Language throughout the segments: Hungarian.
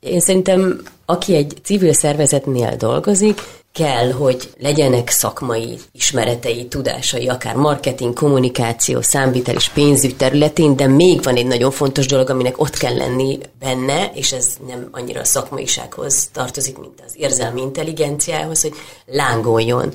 Én szerintem, aki egy civil szervezetnél dolgozik, kell, hogy legyenek szakmai ismeretei, tudásai, akár marketing, kommunikáció, számvitel és pénzügy területén, de még van egy nagyon fontos dolog, aminek ott kell lenni benne, és ez nem annyira a szakmaisághoz tartozik, mint az érzelmi intelligenciához, hogy lángoljon.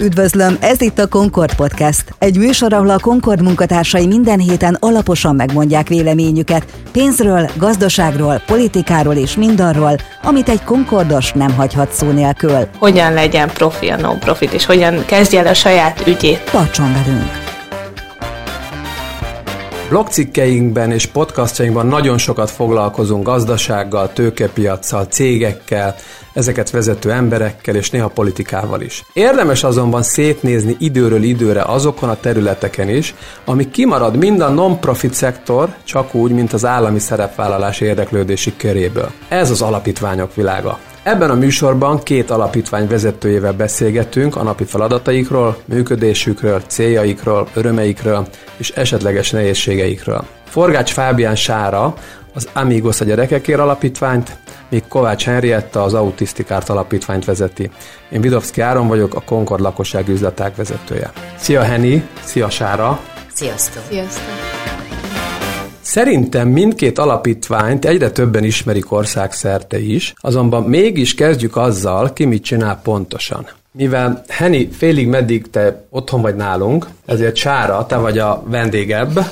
Üdvözlöm, ez itt a Concord Podcast. Egy műsor, ahol a Concord munkatársai minden héten alaposan megmondják véleményüket pénzről, gazdaságról, politikáról és mindarról, amit egy Concordos nem hagyhat szó nélkül. Hogyan legyen profi a non-profit, és hogyan kezdje el a saját ügyét. Tartson velünk! Blogcikkeinkben és podcastjainkban nagyon sokat foglalkozunk gazdasággal, tőkepiacsal, cégekkel, ezeket vezető emberekkel és néha politikával is. Érdemes azonban szétnézni időről időre azokon a területeken is, ami kimarad mind a non-profit szektor, csak úgy, mint az állami szerepvállalás érdeklődési köréből. Ez az alapítványok világa. Ebben a műsorban két alapítvány vezetőjével beszélgetünk a napi feladataikról, működésükről, céljaikról, örömeikről és esetleges nehézségeikről. Forgács Fábián Sára az Amigos a gyerekekért alapítványt, míg Kovács Henrietta az Autisztikárt alapítványt vezeti. Én Vidovszki Áron vagyok, a Concord lakosság üzleták vezetője. Szia Heni, szia Sára! Sziasztok! Sziasztok! Szerintem mindkét alapítványt egyre többen ismerik országszerte is, azonban mégis kezdjük azzal, ki mit csinál pontosan. Mivel Heni, félig meddig te otthon vagy nálunk, ezért Sára, te vagy a vendégebb,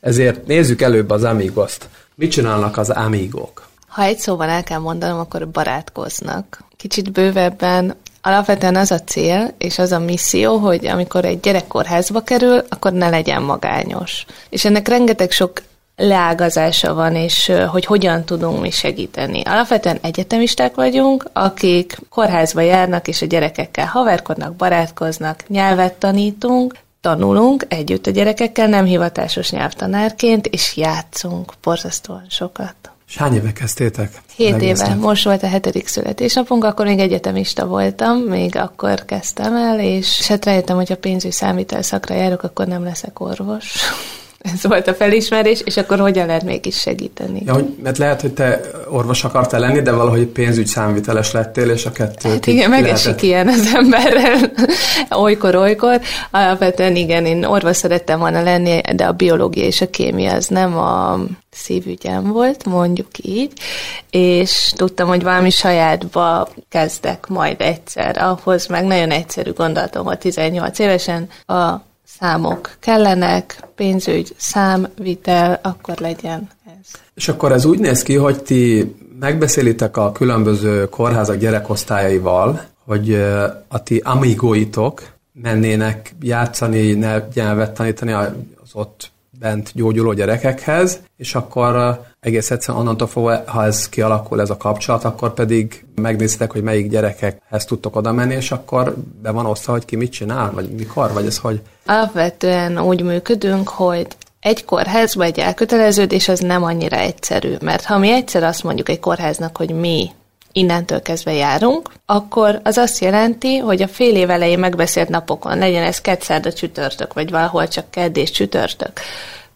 ezért nézzük előbb az Amigoszt. Mit csinálnak az Amigók? Ha egy szóval el kell mondanom, akkor barátkoznak. Kicsit bővebben Alapvetően az a cél, és az a misszió, hogy amikor egy gyerek kórházba kerül, akkor ne legyen magányos. És ennek rengeteg sok leágazása van, és hogy hogyan tudunk mi segíteni. Alapvetően egyetemisták vagyunk, akik kórházba járnak, és a gyerekekkel haverkodnak, barátkoznak, nyelvet tanítunk, tanulunk együtt a gyerekekkel, nem hivatásos nyelvtanárként, és játszunk borzasztóan sokat. És hány éve kezdtétek? Hét éve. Most volt a hetedik születésnapunk, akkor még egyetemista voltam, még akkor kezdtem el, és hát rájöttem, hogy a pénzügy számítel szakra járok, akkor nem leszek orvos. Ez volt a felismerés, és akkor hogyan lehet mégis segíteni? Ja, hogy, mert lehet, hogy te orvos akartál lenni, de valahogy pénzügy számviteles lettél, és a kettő. Hát igen, megesik ilyen az emberrel, olykor-olykor. Alapvetően igen, én orvos szerettem volna lenni, de a biológia és a kémia az nem a szívügyem volt, mondjuk így, és tudtam, hogy valami sajátba kezdek majd egyszer, ahhoz meg nagyon egyszerű gondolatom volt 18 évesen, a számok kellenek, pénzügy, számvitel, akkor legyen ez. És akkor ez úgy néz ki, hogy ti megbeszélitek a különböző kórházak gyerekosztályaival, hogy a ti amigóitok mennének játszani, nyelvet tanítani az ott bent gyógyuló gyerekekhez, és akkor egész egyszerűen onnantól fogva, ha ez kialakul, ez a kapcsolat, akkor pedig megnézitek, hogy melyik gyerekekhez tudtok oda menni, és akkor be van osztva, hogy ki mit csinál, vagy mikor, vagy ez hogy? Alapvetően úgy működünk, hogy egy kórházba egy elköteleződés az nem annyira egyszerű, mert ha mi egyszer azt mondjuk egy kórháznak, hogy mi innentől kezdve járunk, akkor az azt jelenti, hogy a fél év elején megbeszélt napokon, legyen ez kedszerda csütörtök, vagy valahol csak kedd és csütörtök,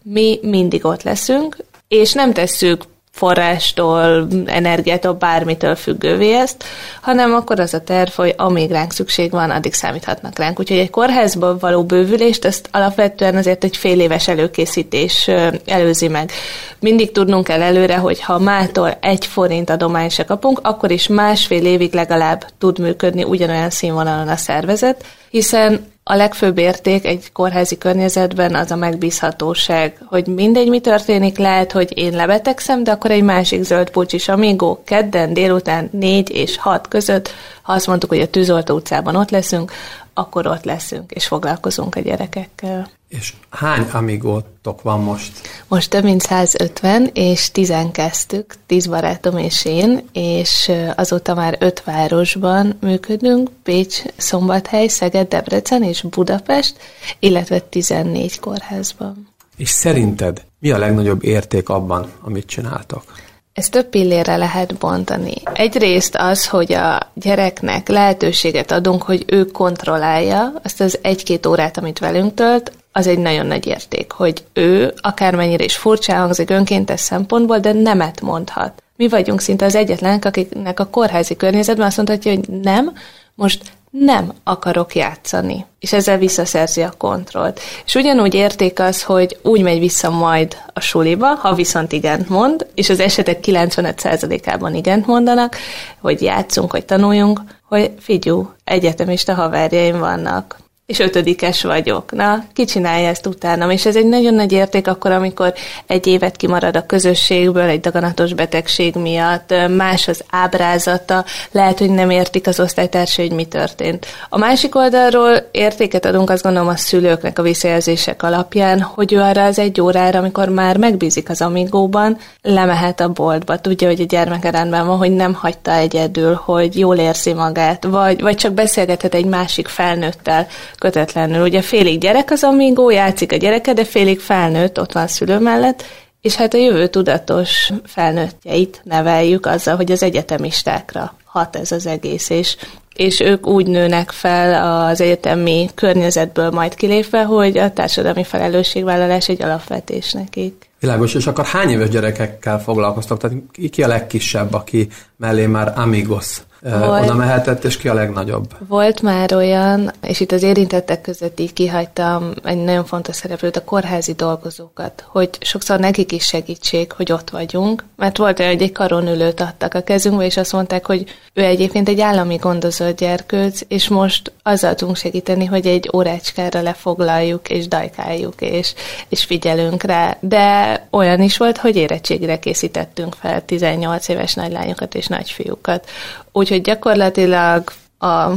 mi mindig ott leszünk, és nem tesszük forrástól, energiától, bármitől függővé ezt, hanem akkor az a terv, hogy amíg ránk szükség van, addig számíthatnak ránk. Úgyhogy egy kórházban való bővülést, ezt alapvetően azért egy fél éves előkészítés előzi meg. Mindig tudnunk kell előre, hogy ha mától egy forint adományt se kapunk, akkor is másfél évig legalább tud működni ugyanolyan színvonalon a szervezet, hiszen a legfőbb érték egy kórházi környezetben az a megbízhatóság, hogy mindegy, mi történik, lehet, hogy én lebetegszem, de akkor egy másik zöld pulcsis amígó kedden délután 4 és 6 között, ha azt mondtuk, hogy a Tűzoltó utcában ott leszünk, akkor ott leszünk, és foglalkozunk a gyerekekkel. És hány amigótok van most? Most több mint 150, és 10 kezdtük, 10 barátom és én, és azóta már 5 városban működünk, Pécs, Szombathely, Szeged, Debrecen és Budapest, illetve 14 kórházban. És szerinted mi a legnagyobb érték abban, amit csináltok? Ez több pillére lehet bontani. Egyrészt az, hogy a gyereknek lehetőséget adunk, hogy ő kontrollálja azt az egy-két órát, amit velünk tölt, az egy nagyon nagy érték, hogy ő, akármennyire is furcsa hangzik önkéntes szempontból, de nemet mondhat. mi vagyunk szinte az egyetlenek, akiknek a kórházi környezetben azt mondhatja, hogy nem, most nem akarok játszani, és ezzel visszaszerzi a kontrollt. És ugyanúgy érték az, hogy úgy megy vissza majd a suliba, ha viszont igent mond, és az esetek 95%-ában igent mondanak, hogy játszunk, hogy tanuljunk, hogy figyú, egyetemista haverjaim vannak és ötödikes vagyok. Na, ki csinálja ezt utánam? És ez egy nagyon nagy érték akkor, amikor egy évet kimarad a közösségből egy daganatos betegség miatt, más az ábrázata, lehet, hogy nem értik az osztálytársai, hogy mi történt. A másik oldalról értéket adunk azt gondolom a szülőknek a visszajelzések alapján, hogy ő arra az egy órára, amikor már megbízik az amigóban, lemehet a boltba. Tudja, hogy a gyermeke rendben van, hogy nem hagyta egyedül, hogy jól érzi magát, vagy, vagy csak beszélgethet egy másik felnőttel, kötetlenül. Ugye félig gyerek az amigó, játszik a gyereke, de félig felnőtt, ott van szülő mellett, és hát a jövő tudatos felnőttjeit neveljük azzal, hogy az egyetemistákra hat ez az egész, és, és ők úgy nőnek fel az egyetemi környezetből majd kilépve, hogy a társadalmi felelősségvállalás egy alapvetés nekik. Világos, és akkor hány éves gyerekekkel foglalkoztok? Tehát ki a legkisebb, aki mellé már amigos volt, oda mehetett, és ki a legnagyobb? Volt már olyan, és itt az érintettek között így kihagytam egy nagyon fontos szereplőt, a kórházi dolgozókat, hogy sokszor nekik is segítség, hogy ott vagyunk, mert volt olyan, hogy egy karonülőt adtak a kezünkbe, és azt mondták, hogy ő egyébként egy állami gondozott gyerkőc, és most azzal tudunk segíteni, hogy egy órácskára lefoglaljuk, és dajkáljuk, és, és figyelünk rá. De olyan is volt, hogy érettségre készítettünk fel 18 éves nagylányokat és nagyfiúkat. Úgyhogy gyakorlatilag a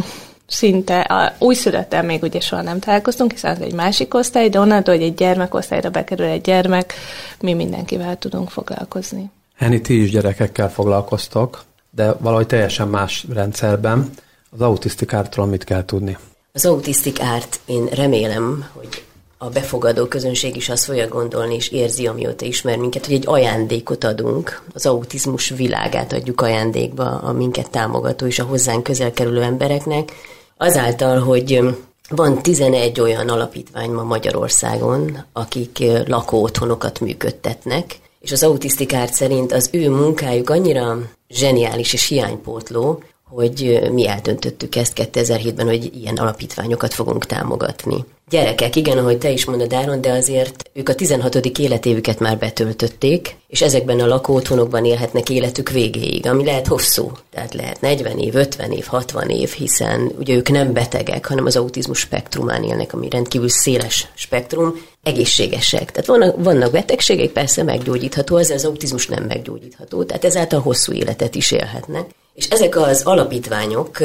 szinte a újszülöttel még ugye soha nem találkoztunk, hiszen ez egy másik osztály, de onnantól, hogy egy gyermekosztályra bekerül egy gyermek, mi mindenkivel tudunk foglalkozni. Henni, ti is gyerekekkel foglalkoztok, de valahogy teljesen más rendszerben. Az autisztikártól mit kell tudni? Az autisztik árt én remélem, hogy a befogadó közönség is azt fogja gondolni, és érzi, amióta ismer minket, hogy egy ajándékot adunk, az autizmus világát adjuk ajándékba a minket támogató és a hozzánk közel kerülő embereknek, azáltal, hogy van 11 olyan alapítvány ma Magyarországon, akik lakóotthonokat működtetnek, és az autisztikárt szerint az ő munkájuk annyira zseniális és hiánypótló, hogy mi eldöntöttük ezt 2007-ben, hogy ilyen alapítványokat fogunk támogatni. Gyerekek, igen, ahogy te is mondod, Áron, de azért ők a 16. életévüket már betöltötték, és ezekben a lakóotthonokban élhetnek életük végéig, ami lehet hosszú. Tehát lehet 40 év, 50 év, 60 év, hiszen ugye ők nem betegek, hanem az autizmus spektrumán élnek, ami rendkívül széles spektrum, egészségesek. Tehát vannak, vannak betegségek, persze meggyógyítható, az az autizmus nem meggyógyítható, tehát ezáltal hosszú életet is élhetnek. És ezek az alapítványok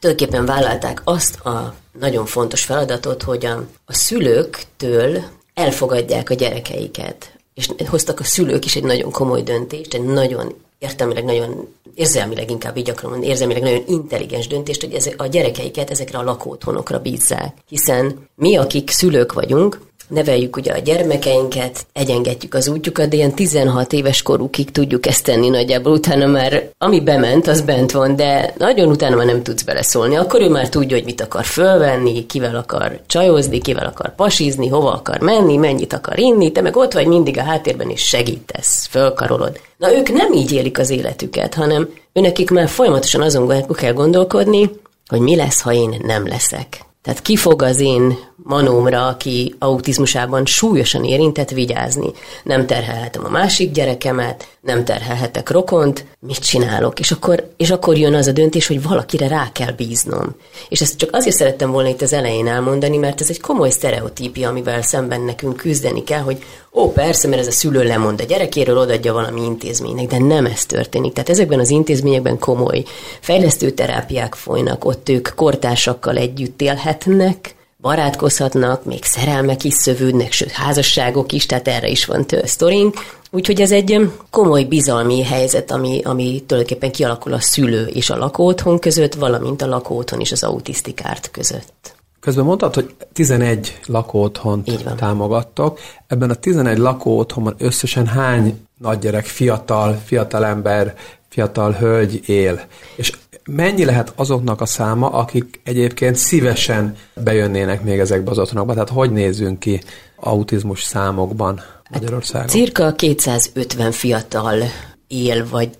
tulajdonképpen vállalták azt a nagyon fontos feladatot, hogy a, a szülőktől elfogadják a gyerekeiket. És hoztak a szülők is egy nagyon komoly döntést, egy nagyon értelmileg nagyon, érzelmileg inkább így akarom érzelmileg nagyon intelligens döntést, hogy ez, a gyerekeiket ezekre a lakótthonokra bízzák. Hiszen mi, akik szülők vagyunk, neveljük ugye a gyermekeinket, egyengetjük az útjukat, de ilyen 16 éves korukig tudjuk ezt tenni nagyjából, utána már ami bement, az bent van, de nagyon utána már nem tudsz beleszólni. Akkor ő már tudja, hogy mit akar fölvenni, kivel akar csajozni, kivel akar pasizni, hova akar menni, mennyit akar inni, te meg ott vagy mindig a háttérben és segítesz, fölkarolod. Na ők nem így élik az életüket, hanem őnekik már folyamatosan azon kell gondolkodni, hogy mi lesz, ha én nem leszek. Tehát ki fog az én manómra, aki autizmusában súlyosan érintett, vigyázni. Nem terhelhetem a másik gyerekemet, nem terhelhetek rokont, mit csinálok? És akkor, és akkor jön az a döntés, hogy valakire rá kell bíznom. És ezt csak azért szerettem volna itt az elején elmondani, mert ez egy komoly sztereotípia, amivel szemben nekünk küzdeni kell, hogy ó, persze, mert ez a szülő lemond a gyerekéről, odaadja valami intézménynek, de nem ez történik. Tehát ezekben az intézményekben komoly fejlesztő terápiák folynak, ott ők kortársakkal együtt élhetnek, barátkozhatnak, még szerelmek is szövődnek, sőt házasságok is, tehát erre is van sztorink. Úgyhogy ez egy komoly bizalmi helyzet, ami, ami tulajdonképpen kialakul a szülő és a lakóotthon között, valamint a lakóotthon és az autisztikárt között. Közben mondtad, hogy 11 lakóotthont támogattok. Ebben a 11 lakóotthonban összesen hány nagygyerek, fiatal, fiatal ember, fiatal hölgy él? És mennyi lehet azoknak a száma, akik egyébként szívesen bejönnének még ezekbe az otthonokba? Tehát hogy nézzünk ki autizmus számokban Magyarországon? Hát, cirka 250 fiatal él, vagy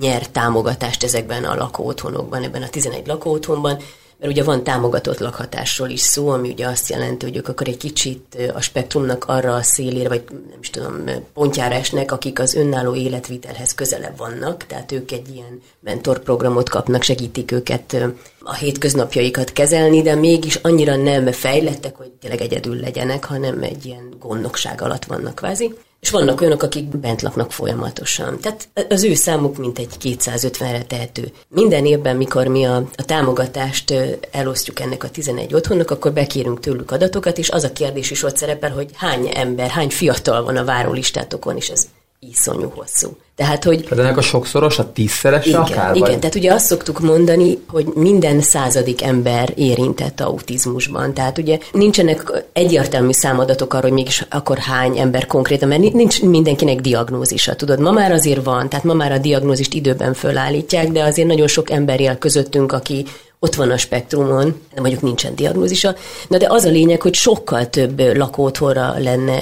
nyer támogatást ezekben a lakóotthonokban, ebben a 11 lakóotthonban, mert ugye van támogatott lakhatásról is szó, ami ugye azt jelenti, hogy ők akkor egy kicsit a spektrumnak arra a szélére, vagy nem is tudom, pontjára esnek, akik az önálló életvitelhez közelebb vannak, tehát ők egy ilyen mentorprogramot kapnak, segítik őket a hétköznapjaikat kezelni, de mégis annyira nem fejlettek, hogy tényleg egyedül legyenek, hanem egy ilyen gondnokság alatt vannak kvázi és vannak olyanok, akik bent laknak folyamatosan. Tehát az ő számuk mint egy 250-re tehető. Minden évben, mikor mi a, a támogatást elosztjuk ennek a 11 otthonnak, akkor bekérünk tőlük adatokat, és az a kérdés is ott szerepel, hogy hány ember, hány fiatal van a várólistátokon, és ez iszonyú hosszú. Tehát, hogy... Tehát ennek a sokszoros, a tízszeres igen, akár? Igen, vagy? tehát ugye azt szoktuk mondani, hogy minden századik ember érintett autizmusban. Tehát ugye nincsenek egyértelmű számadatok arra, hogy mégis akkor hány ember konkrétan, mert nincs mindenkinek diagnózisa, tudod. Ma már azért van, tehát ma már a diagnózist időben fölállítják, de azért nagyon sok ember él közöttünk, aki ott van a spektrumon, de mondjuk nincsen diagnózisa. Na de az a lényeg, hogy sokkal több lakótthonra lenne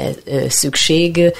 szükség,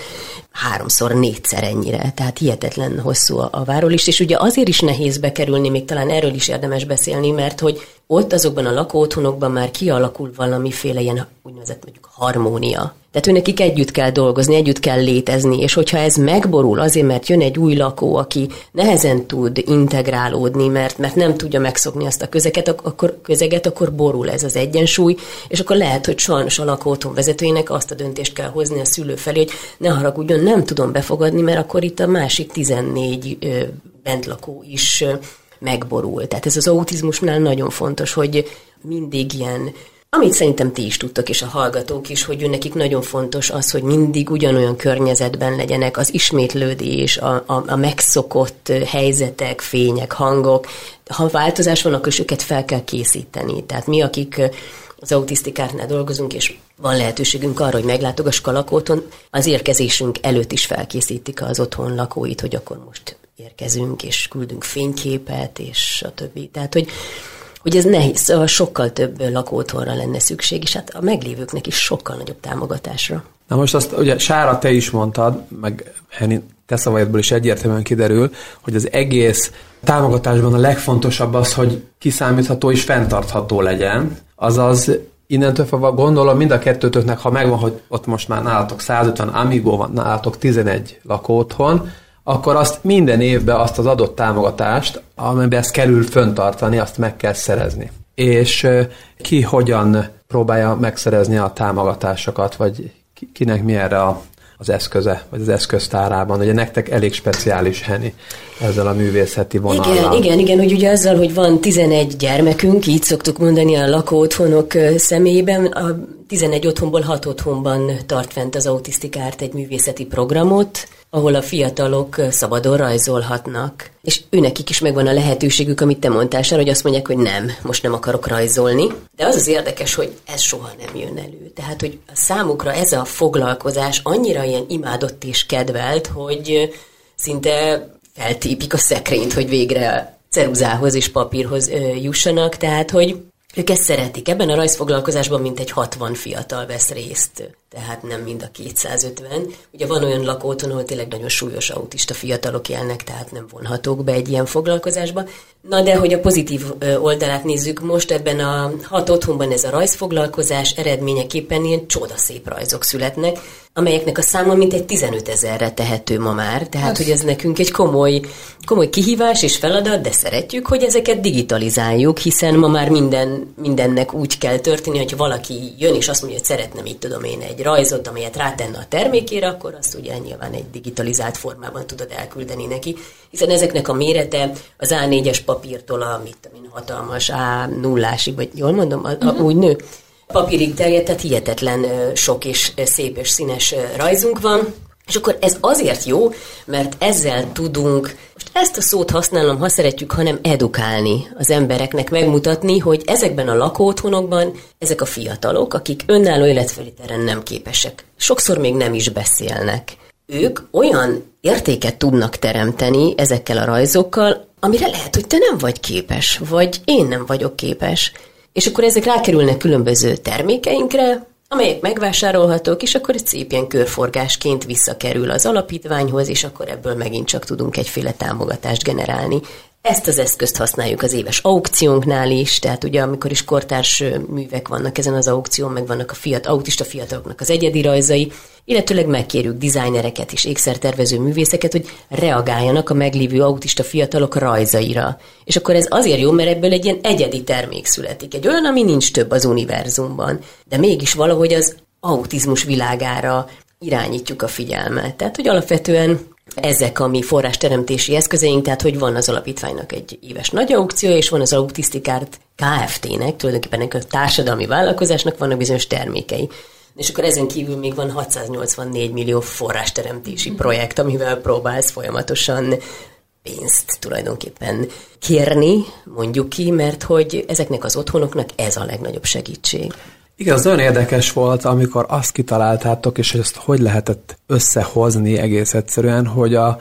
háromszor, négyszer ennyire, tehát hihetetlen hosszú a, a várólist, és ugye azért is nehéz bekerülni, még talán erről is érdemes beszélni, mert hogy ott azokban a lakóotthonokban már kialakul valamiféle ilyen úgynevezett mondjuk harmónia. Tehát őnekik együtt kell dolgozni, együtt kell létezni, és hogyha ez megborul azért, mert jön egy új lakó, aki nehezen tud integrálódni, mert, mert nem tudja megszokni azt a közeget, akkor, közeget, akkor borul ez az egyensúly, és akkor lehet, hogy sajnos a lakóotthon vezetőjének azt a döntést kell hozni a szülő felé, hogy ne haragudjon, nem tudom befogadni, mert akkor itt a másik 14 ö, bentlakó is ö, megborul. Tehát ez az autizmusnál nagyon fontos, hogy mindig ilyen amit szerintem ti is tudtok, és a hallgatók is, hogy nekik nagyon fontos az, hogy mindig ugyanolyan környezetben legyenek az ismétlődés, a, a, a megszokott helyzetek, fények, hangok. Ha változás van, akkor őket fel kell készíteni. Tehát mi, akik az autisztikárnál dolgozunk, és van lehetőségünk arra, hogy meglátogassuk a lakóton, az érkezésünk előtt is felkészítik az otthon lakóit, hogy akkor most érkezünk, és küldünk fényképet, és a többi. Tehát, hogy hogy ez nehéz, szóval sokkal több lakótthonra lenne szükség, és hát a meglévőknek is sokkal nagyobb támogatásra. Na most azt ugye Sára, te is mondtad, meg Henny, te szavaidból is egyértelműen kiderül, hogy az egész támogatásban a legfontosabb az, hogy kiszámítható és fenntartható legyen, azaz innentől fogva gondolom mind a kettőtöknek, ha megvan, hogy ott most már nálatok 150 Amigo van, nálatok 11 lakótthon, akkor azt minden évben azt az adott támogatást, amiben ezt kerül föntartani, azt meg kell szerezni. És ki hogyan próbálja megszerezni a támogatásokat, vagy kinek mi erre a, az eszköze, vagy az eszköztárában. Ugye nektek elég speciális, Heni, ezzel a művészeti vonallal. Igen, igen, igen, hogy ugye azzal, hogy van 11 gyermekünk, így szoktuk mondani a lakóotthonok személyében, a 11 otthonból 6 otthonban tart fent az autisztikárt egy művészeti programot, ahol a fiatalok szabadon rajzolhatnak. És őnekik is megvan a lehetőségük, amit te mondtál, hogy azt mondják, hogy nem, most nem akarok rajzolni. De az az érdekes, hogy ez soha nem jön elő. Tehát, hogy a számukra ez a foglalkozás annyira ilyen imádott és kedvelt, hogy szinte feltépik a szekrényt, hogy végre ceruzához és papírhoz jussanak, tehát hogy ők ezt szeretik. Ebben a rajzfoglalkozásban mintegy 60 fiatal vesz részt tehát nem mind a 250. Ugye van olyan lakóton, ahol tényleg nagyon súlyos autista fiatalok élnek, tehát nem vonhatók be egy ilyen foglalkozásba. Na de, hogy a pozitív oldalát nézzük, most ebben a hat otthonban ez a rajzfoglalkozás eredményeképpen ilyen csodaszép rajzok születnek, amelyeknek a száma mintegy 15 ezerre tehető ma már, tehát ez... hogy ez nekünk egy komoly, komoly kihívás és feladat, de szeretjük, hogy ezeket digitalizáljuk, hiszen ma már minden, mindennek úgy kell történni, hogy valaki jön és azt mondja, hogy szeretne, mit tudom én, egy rajzot, amelyet rátenne a termékére, akkor azt ugye nyilván egy digitalizált formában tudod elküldeni neki, hiszen ezeknek a mérete az A4-es papírtól a, mit tudom én, hatalmas A0-ásig, vagy jól mondom, a, a, uh-huh. úgy nő, papírig terjedt, tehát hihetetlen sok és szép és színes rajzunk van, és akkor ez azért jó, mert ezzel tudunk, most ezt a szót használom, ha szeretjük, hanem edukálni az embereknek, megmutatni, hogy ezekben a lakóotthonokban ezek a fiatalok, akik önálló életfelételen nem képesek, sokszor még nem is beszélnek. Ők olyan értéket tudnak teremteni ezekkel a rajzokkal, amire lehet, hogy te nem vagy képes, vagy én nem vagyok képes. És akkor ezek rákerülnek különböző termékeinkre, amelyek megvásárolhatók, és akkor egy szép ilyen körforgásként visszakerül az alapítványhoz, és akkor ebből megint csak tudunk egyféle támogatást generálni. Ezt az eszközt használjuk az éves aukciónknál is, tehát ugye amikor is kortárs művek vannak ezen az aukción, meg vannak a fiat, autista fiataloknak az egyedi rajzai, illetőleg megkérjük dizájnereket és ékszertervező művészeket, hogy reagáljanak a meglévő autista fiatalok rajzaira. És akkor ez azért jó, mert ebből egy ilyen egyedi termék születik. Egy olyan, ami nincs több az univerzumban, de mégis valahogy az autizmus világára irányítjuk a figyelmet. Tehát, hogy alapvetően ezek a mi forrásteremtési eszközeink, tehát hogy van az alapítványnak egy éves nagy aukció, és van az autisztikárt KFT-nek, tulajdonképpen a társadalmi vállalkozásnak vannak bizonyos termékei. És akkor ezen kívül még van 684 millió forrásteremtési projekt, amivel próbálsz folyamatosan pénzt tulajdonképpen kérni, mondjuk ki, mert hogy ezeknek az otthonoknak ez a legnagyobb segítség. Igen, az nagyon érdekes volt, amikor azt kitaláltátok, és ezt hogy lehetett összehozni egész egyszerűen, hogy a,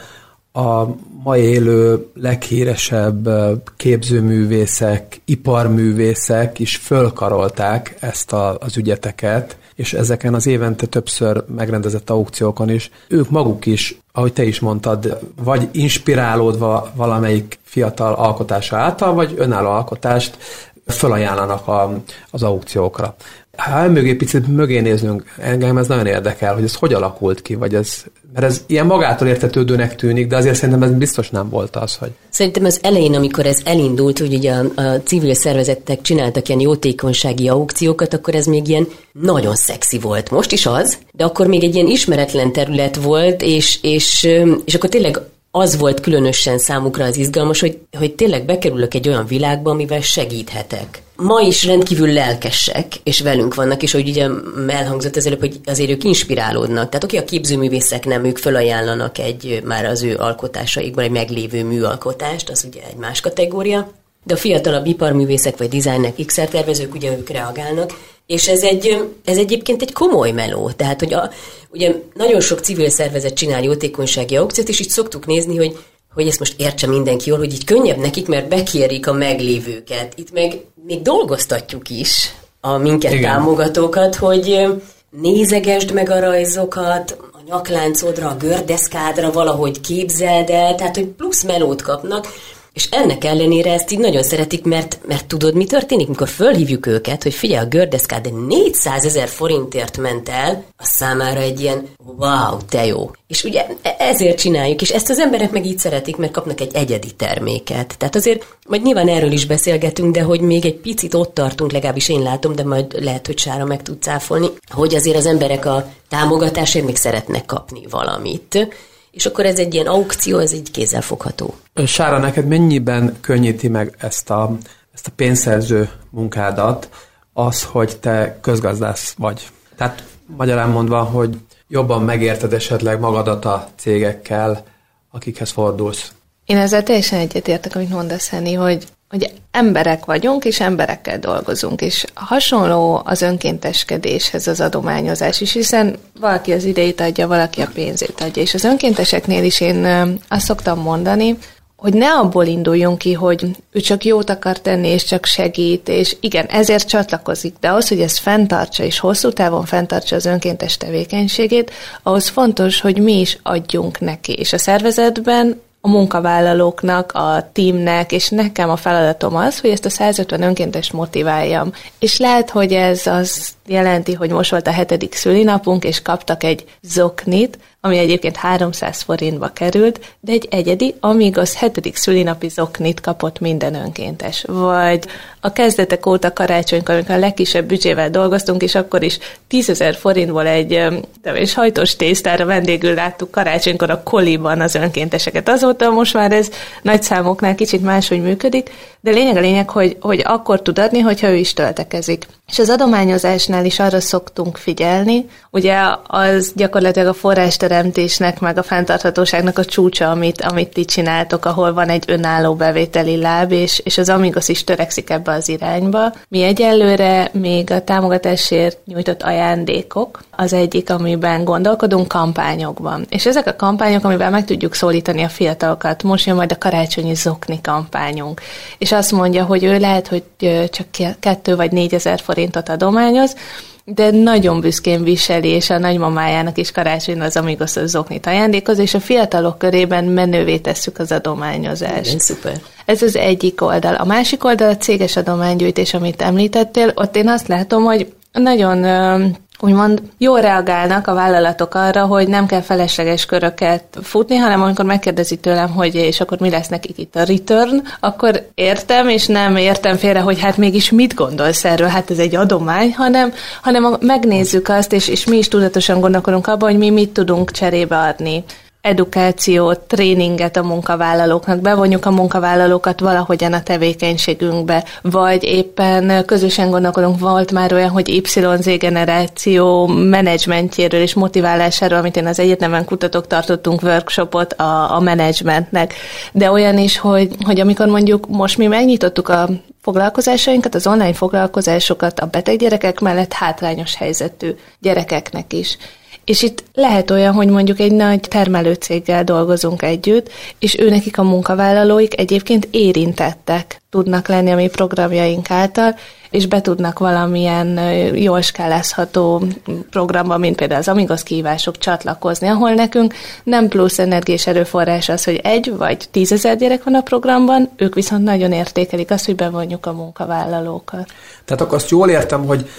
a ma élő leghíresebb képzőművészek, iparművészek is fölkarolták ezt a, az ügyeteket, és ezeken az évente többször megrendezett aukciókon is, ők maguk is, ahogy te is mondtad, vagy inspirálódva valamelyik fiatal alkotása által, vagy önálló alkotást felajánlanak a, az aukciókra. Ha mögé picit mögé néznünk, engem ez nagyon érdekel, hogy ez hogy alakult ki, vagy ez, mert ez ilyen magától értetődőnek tűnik, de azért szerintem ez biztos nem volt az, hogy... Szerintem az elején, amikor ez elindult, hogy ugye a, a civil szervezetek csináltak ilyen jótékonysági aukciókat, akkor ez még ilyen nagyon szexi volt. Most is az, de akkor még egy ilyen ismeretlen terület volt, és, és, és akkor tényleg az volt különösen számukra az izgalmas, hogy, hogy tényleg bekerülök egy olyan világba, amivel segíthetek. Ma is rendkívül lelkesek, és velünk vannak, és hogy ugye elhangzott az előbb, hogy azért ők inspirálódnak. Tehát oké, a képzőművészek nem, ők felajánlanak egy már az ő alkotásaikban egy meglévő műalkotást, az ugye egy más kategória. De a fiatalabb iparművészek vagy dizájnnek, XR-tervezők, ugye ők reagálnak, és ez, egy, ez egyébként egy komoly meló. Tehát, hogy a, ugye nagyon sok civil szervezet csinál jótékonysági aukciót, és így szoktuk nézni, hogy hogy ezt most értse mindenki jól, hogy így könnyebb nekik, mert bekérik a meglévőket. Itt meg még dolgoztatjuk is a minket Igen. támogatókat, hogy nézegesd meg a rajzokat, a nyakláncodra, a gördeszkádra valahogy képzeld el, tehát hogy plusz melót kapnak, és ennek ellenére ezt így nagyon szeretik, mert, mert tudod, mi történik, mikor fölhívjuk őket, hogy figyelj, a gördeszkád 400 ezer forintért ment el, a számára egy ilyen wow, te jó. És ugye e- ezért csináljuk, és ezt az emberek meg így szeretik, mert kapnak egy egyedi terméket. Tehát azért, majd nyilván erről is beszélgetünk, de hogy még egy picit ott tartunk, legalábbis én látom, de majd lehet, hogy Sára meg tud cáfolni, hogy azért az emberek a támogatásért még szeretnek kapni valamit és akkor ez egy ilyen aukció, ez egy kézzelfogható. Sára, neked mennyiben könnyíti meg ezt a, ezt a pénzszerző munkádat az, hogy te közgazdász vagy? Tehát magyarán mondva, hogy jobban megérted esetleg magadat a cégekkel, akikhez fordulsz. Én ezzel teljesen egyetértek, amit mondasz, Henny, hogy hogy emberek vagyunk, és emberekkel dolgozunk, és hasonló az önkénteskedéshez az adományozás is, hiszen valaki az idejét adja, valaki a pénzét adja, és az önkénteseknél is én azt szoktam mondani, hogy ne abból induljunk ki, hogy ő csak jót akar tenni, és csak segít, és igen, ezért csatlakozik, de ahhoz, hogy ez fenntartsa, és hosszú távon fenntartsa az önkéntes tevékenységét, ahhoz fontos, hogy mi is adjunk neki. És a szervezetben a munkavállalóknak, a teamnek, és nekem a feladatom az, hogy ezt a 150 önkéntes motiváljam. És lehet, hogy ez az jelenti, hogy most volt a hetedik szülinapunk, és kaptak egy zoknit, egyébként 300 forintba került, de egy egyedi, amíg az hetedik szülinapi zoknit kapott minden önkéntes. Vagy a kezdetek óta karácsonykor, amikor a legkisebb büdzsével dolgoztunk, és akkor is 10 ezer forintból egy és hajtos tésztára vendégül láttuk karácsonykor a koliban az önkénteseket. Azóta most már ez nagy számoknál kicsit máshogy működik, de lényeg a lényeg, hogy, hogy akkor tud adni, hogyha ő is töltekezik. És az adományozásnál is arra szoktunk figyelni, ugye az gyakorlatilag a forrásteremtésnek, meg a fenntarthatóságnak a csúcsa, amit, amit ti csináltok, ahol van egy önálló bevételi láb, és, és az Amigos is törekszik ebbe az irányba. Mi egyelőre még a támogatásért nyújtott ajándékok az egyik, amiben gondolkodunk kampányokban. És ezek a kampányok, amivel meg tudjuk szólítani a fiatalokat, most jön majd a karácsonyi zokni kampányunk. És azt mondja, hogy ő lehet, hogy csak kettő vagy négyezer forintot adományoz, de nagyon büszkén viseli, és a nagymamájának is karácsonyra az Amigos zoknit ajándékoz, és a fiatalok körében menővé tesszük az adományozást. Igen, szuper. Ez az egyik oldal. A másik oldal a céges adománygyűjtés, amit említettél, ott én azt látom, hogy nagyon úgymond jól reagálnak a vállalatok arra, hogy nem kell felesleges köröket futni, hanem amikor megkérdezi tőlem, hogy és akkor mi lesz nekik itt a return, akkor értem, és nem értem félre, hogy hát mégis mit gondolsz erről, hát ez egy adomány, hanem, hanem megnézzük azt, és, és mi is tudatosan gondolkodunk abban, hogy mi mit tudunk cserébe adni edukációt, tréninget a munkavállalóknak, bevonjuk a munkavállalókat valahogyan a tevékenységünkbe, vagy éppen közösen gondolkodunk, volt már olyan, hogy YZ generáció menedzsmentjéről és motiválásáról, amit én az egyetemen kutatok, tartottunk workshopot a, a menedzsmentnek, de olyan is, hogy, hogy amikor mondjuk most mi megnyitottuk a foglalkozásainkat, az online foglalkozásokat a beteg gyerekek mellett hátrányos helyzetű gyerekeknek is. És itt lehet olyan, hogy mondjuk egy nagy termelőcéggel dolgozunk együtt, és ő nekik a munkavállalóik egyébként érintettek tudnak lenni a mi programjaink által, és be tudnak valamilyen jól skálázható programba, mint például az Amigos kihívások csatlakozni, ahol nekünk nem plusz energiés erőforrás az, hogy egy vagy tízezer gyerek van a programban, ők viszont nagyon értékelik azt, hogy bevonjuk a munkavállalókat. Tehát akkor azt jól értem, hogy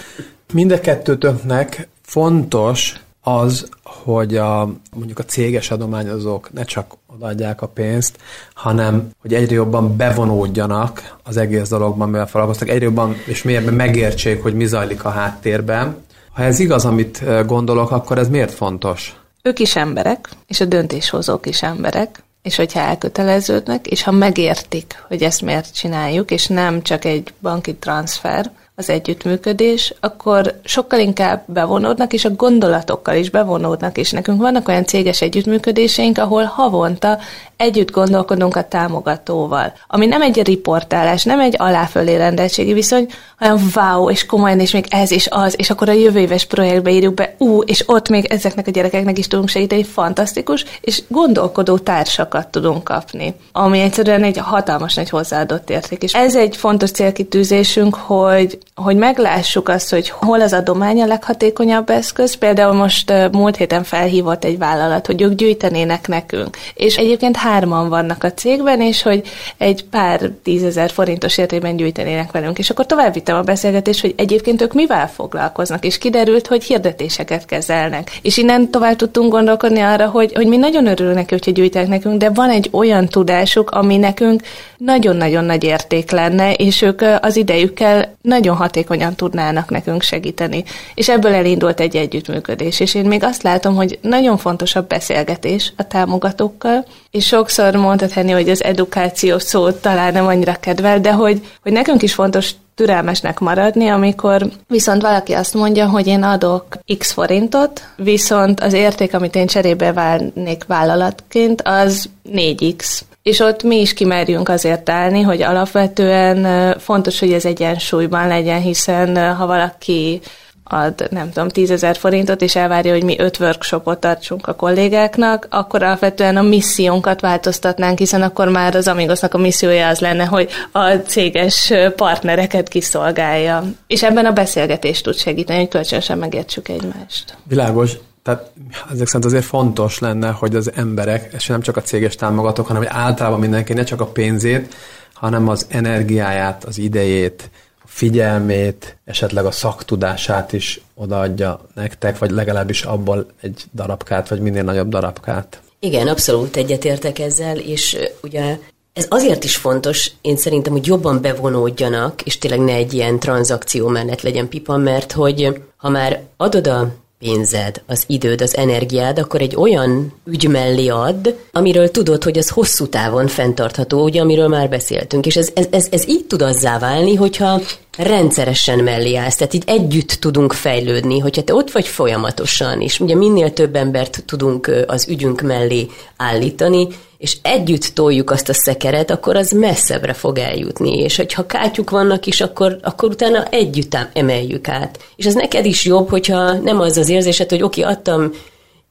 mind a kettőtöknek fontos az, hogy a, mondjuk a céges adományozók ne csak odaadják a pénzt, hanem hogy egyre jobban bevonódjanak az egész dologban, mivel foglalkoztak, egyre jobban és mélyebben megértsék, hogy mi zajlik a háttérben. Ha ez igaz, amit gondolok, akkor ez miért fontos? Ők is emberek, és a döntéshozók is emberek, és hogyha elköteleződnek, és ha megértik, hogy ezt miért csináljuk, és nem csak egy banki transfer, az együttműködés, akkor sokkal inkább bevonódnak, és a gondolatokkal is bevonódnak, és nekünk vannak olyan céges együttműködéseink, ahol havonta együtt gondolkodunk a támogatóval, ami nem egy riportálás, nem egy aláfölé rendeltségi viszony, hanem wow, és komolyan, és még ez és az, és akkor a jövő éves projektbe írjuk be, ú, és ott még ezeknek a gyerekeknek is tudunk segíteni, fantasztikus, és gondolkodó társakat tudunk kapni, ami egyszerűen egy hatalmas nagy hozzáadott érték. És ez egy fontos célkitűzésünk, hogy hogy meglássuk azt, hogy hol az adomány a leghatékonyabb eszköz. Például most múlt héten felhívott egy vállalat, hogy ők gyűjtenének nekünk. És egyébként hárman vannak a cégben, és hogy egy pár tízezer forintos értében gyűjtenének velünk. És akkor tovább vittem a beszélgetést, hogy egyébként ők mivel foglalkoznak, és kiderült, hogy hirdetéseket kezelnek. És innen tovább tudtunk gondolkodni arra, hogy, hogy mi nagyon örülünk neki, hogyha gyűjtenek nekünk, de van egy olyan tudásuk, ami nekünk nagyon-nagyon nagy érték lenne, és ők az idejükkel nagyon hatékonyan tudnának nekünk segíteni. És ebből elindult egy együttműködés. És én még azt látom, hogy nagyon fontos a beszélgetés a támogatókkal, és sokszor mondhatni, hogy az edukáció szót talán nem annyira kedvel, de hogy, hogy nekünk is fontos türelmesnek maradni, amikor viszont valaki azt mondja, hogy én adok x forintot, viszont az érték, amit én cserébe válnék vállalatként, az 4x. És ott mi is kimerjünk azért állni, hogy alapvetően fontos, hogy ez egyensúlyban legyen, hiszen ha valaki ad, nem tudom, tízezer forintot, és elvárja, hogy mi öt workshopot tartsunk a kollégáknak, akkor alapvetően a missziónkat változtatnánk, hiszen akkor már az Amigosnak a missziója az lenne, hogy a céges partnereket kiszolgálja. És ebben a beszélgetés tud segíteni, hogy kölcsönösen megértsük egymást. Világos. Tehát ezek szerint azért fontos lenne, hogy az emberek, és nem csak a céges támogatók, hanem hogy általában mindenki ne csak a pénzét, hanem az energiáját, az idejét, a figyelmét, esetleg a szaktudását is odaadja nektek, vagy legalábbis abból egy darabkát, vagy minél nagyobb darabkát. Igen, abszolút egyetértek ezzel, és ugye ez azért is fontos, én szerintem, hogy jobban bevonódjanak, és tényleg ne egy ilyen tranzakció mellett legyen pipa, mert hogy ha már adod a pénzed, az időd, az energiád, akkor egy olyan ügy mellé ad, amiről tudod, hogy az hosszú távon fenntartható, ugye, amiről már beszéltünk. És ez, ez, ez, ez így tud azzá válni, hogyha rendszeresen mellé állsz, tehát így együtt tudunk fejlődni, hogyha te ott vagy folyamatosan, és ugye minél több embert tudunk az ügyünk mellé állítani, és együtt toljuk azt a szekeret, akkor az messzebbre fog eljutni, és hogyha kátyuk vannak is, akkor, akkor utána együtt emeljük át. És ez neked is jobb, hogyha nem az az érzésed, hogy oké, adtam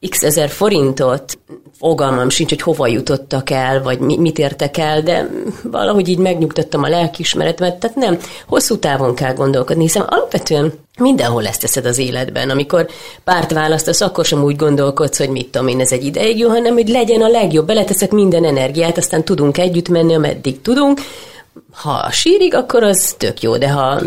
x ezer forintot, fogalmam sincs, hogy hova jutottak el, vagy mit értek el, de valahogy így megnyugtattam a lelkiismeretemet, tehát nem, hosszú távon kell gondolkodni, hiszen alapvetően Mindenhol ezt teszed az életben. Amikor párt választasz, akkor sem úgy gondolkodsz, hogy mit tudom én, ez egy ideig jó, hanem hogy legyen a legjobb. Beleteszek minden energiát, aztán tudunk együtt menni, ameddig tudunk. Ha sírig, akkor az tök jó, de ha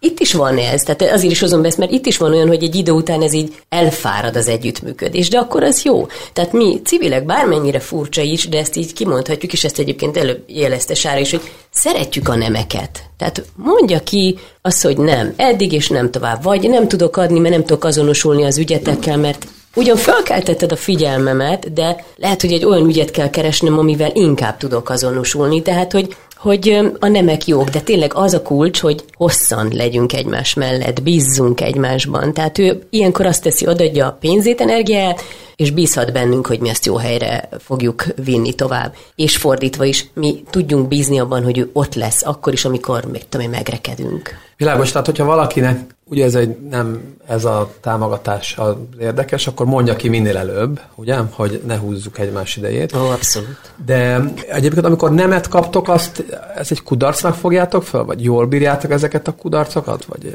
itt is van ez, tehát azért is hozom be ezt, mert itt is van olyan, hogy egy idő után ez így elfárad az együttműködés, de akkor az jó. Tehát mi civilek bármennyire furcsa is, de ezt így kimondhatjuk, és ezt egyébként előbb jelezte Sára is, hogy szeretjük a nemeket. Tehát mondja ki azt, hogy nem, eddig és nem tovább, vagy nem tudok adni, mert nem tudok azonosulni az ügyetekkel, mert Ugyan felkeltetted a figyelmemet, de lehet, hogy egy olyan ügyet kell keresnem, amivel inkább tudok azonosulni. Tehát, hogy hogy a nemek jók, de tényleg az a kulcs, hogy hosszan legyünk egymás mellett, bízzunk egymásban. Tehát ő ilyenkor azt teszi, odaadja a pénzét, energiát, és bízhat bennünk, hogy mi ezt jó helyre fogjuk vinni tovább. És fordítva is, mi tudjunk bízni abban, hogy ő ott lesz, akkor is, amikor, még tudom én, megrekedünk. Világos, tehát hogyha valakinek ugye ez egy nem ez a támogatás az érdekes, akkor mondja ki minél előbb, ugye, hogy ne húzzuk egymás idejét. Ó, abszolút. De egyébként, amikor nemet kaptok, azt ez egy kudarcnak fogjátok fel, vagy jól bírjátok ezeket a kudarcokat, vagy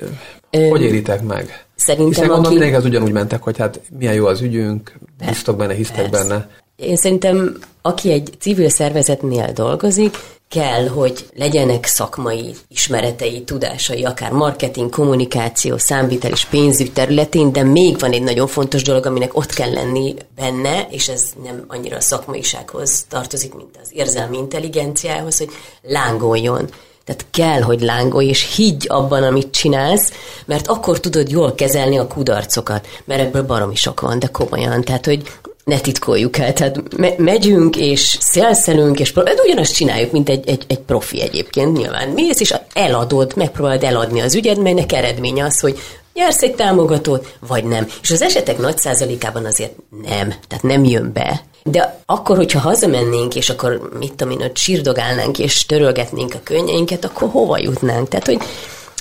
Ö, hogy éritek meg? Szerintem, Hiszen gondolom, aki... mindenki az ugyanúgy mentek, hogy hát milyen jó az ügyünk, bíztok benne, hisztek Persze. benne. Én szerintem, aki egy civil szervezetnél dolgozik, kell, hogy legyenek szakmai ismeretei, tudásai, akár marketing, kommunikáció, számvitel és pénzügy területén, de még van egy nagyon fontos dolog, aminek ott kell lenni benne, és ez nem annyira a szakmaisághoz tartozik, mint az érzelmi intelligenciához, hogy lángoljon. Tehát kell, hogy lángolj, és higgy abban, amit csinálsz, mert akkor tudod jól kezelni a kudarcokat, mert ebből baromi sok van, de komolyan. Tehát, hogy ne titkoljuk el, tehát me- megyünk és szélszelünk, és pro- ugyanazt csináljuk, mint egy, egy, egy profi egyébként nyilván. Mész és eladod, megpróbálod eladni az ügyed, melynek eredménye az, hogy nyersz egy támogatót, vagy nem. És az esetek nagy százalékában azért nem, tehát nem jön be. De akkor, hogyha hazamennénk, és akkor mit tudom én, ott sírdogálnánk, és törölgetnénk a könnyeinket, akkor hova jutnánk? Tehát, hogy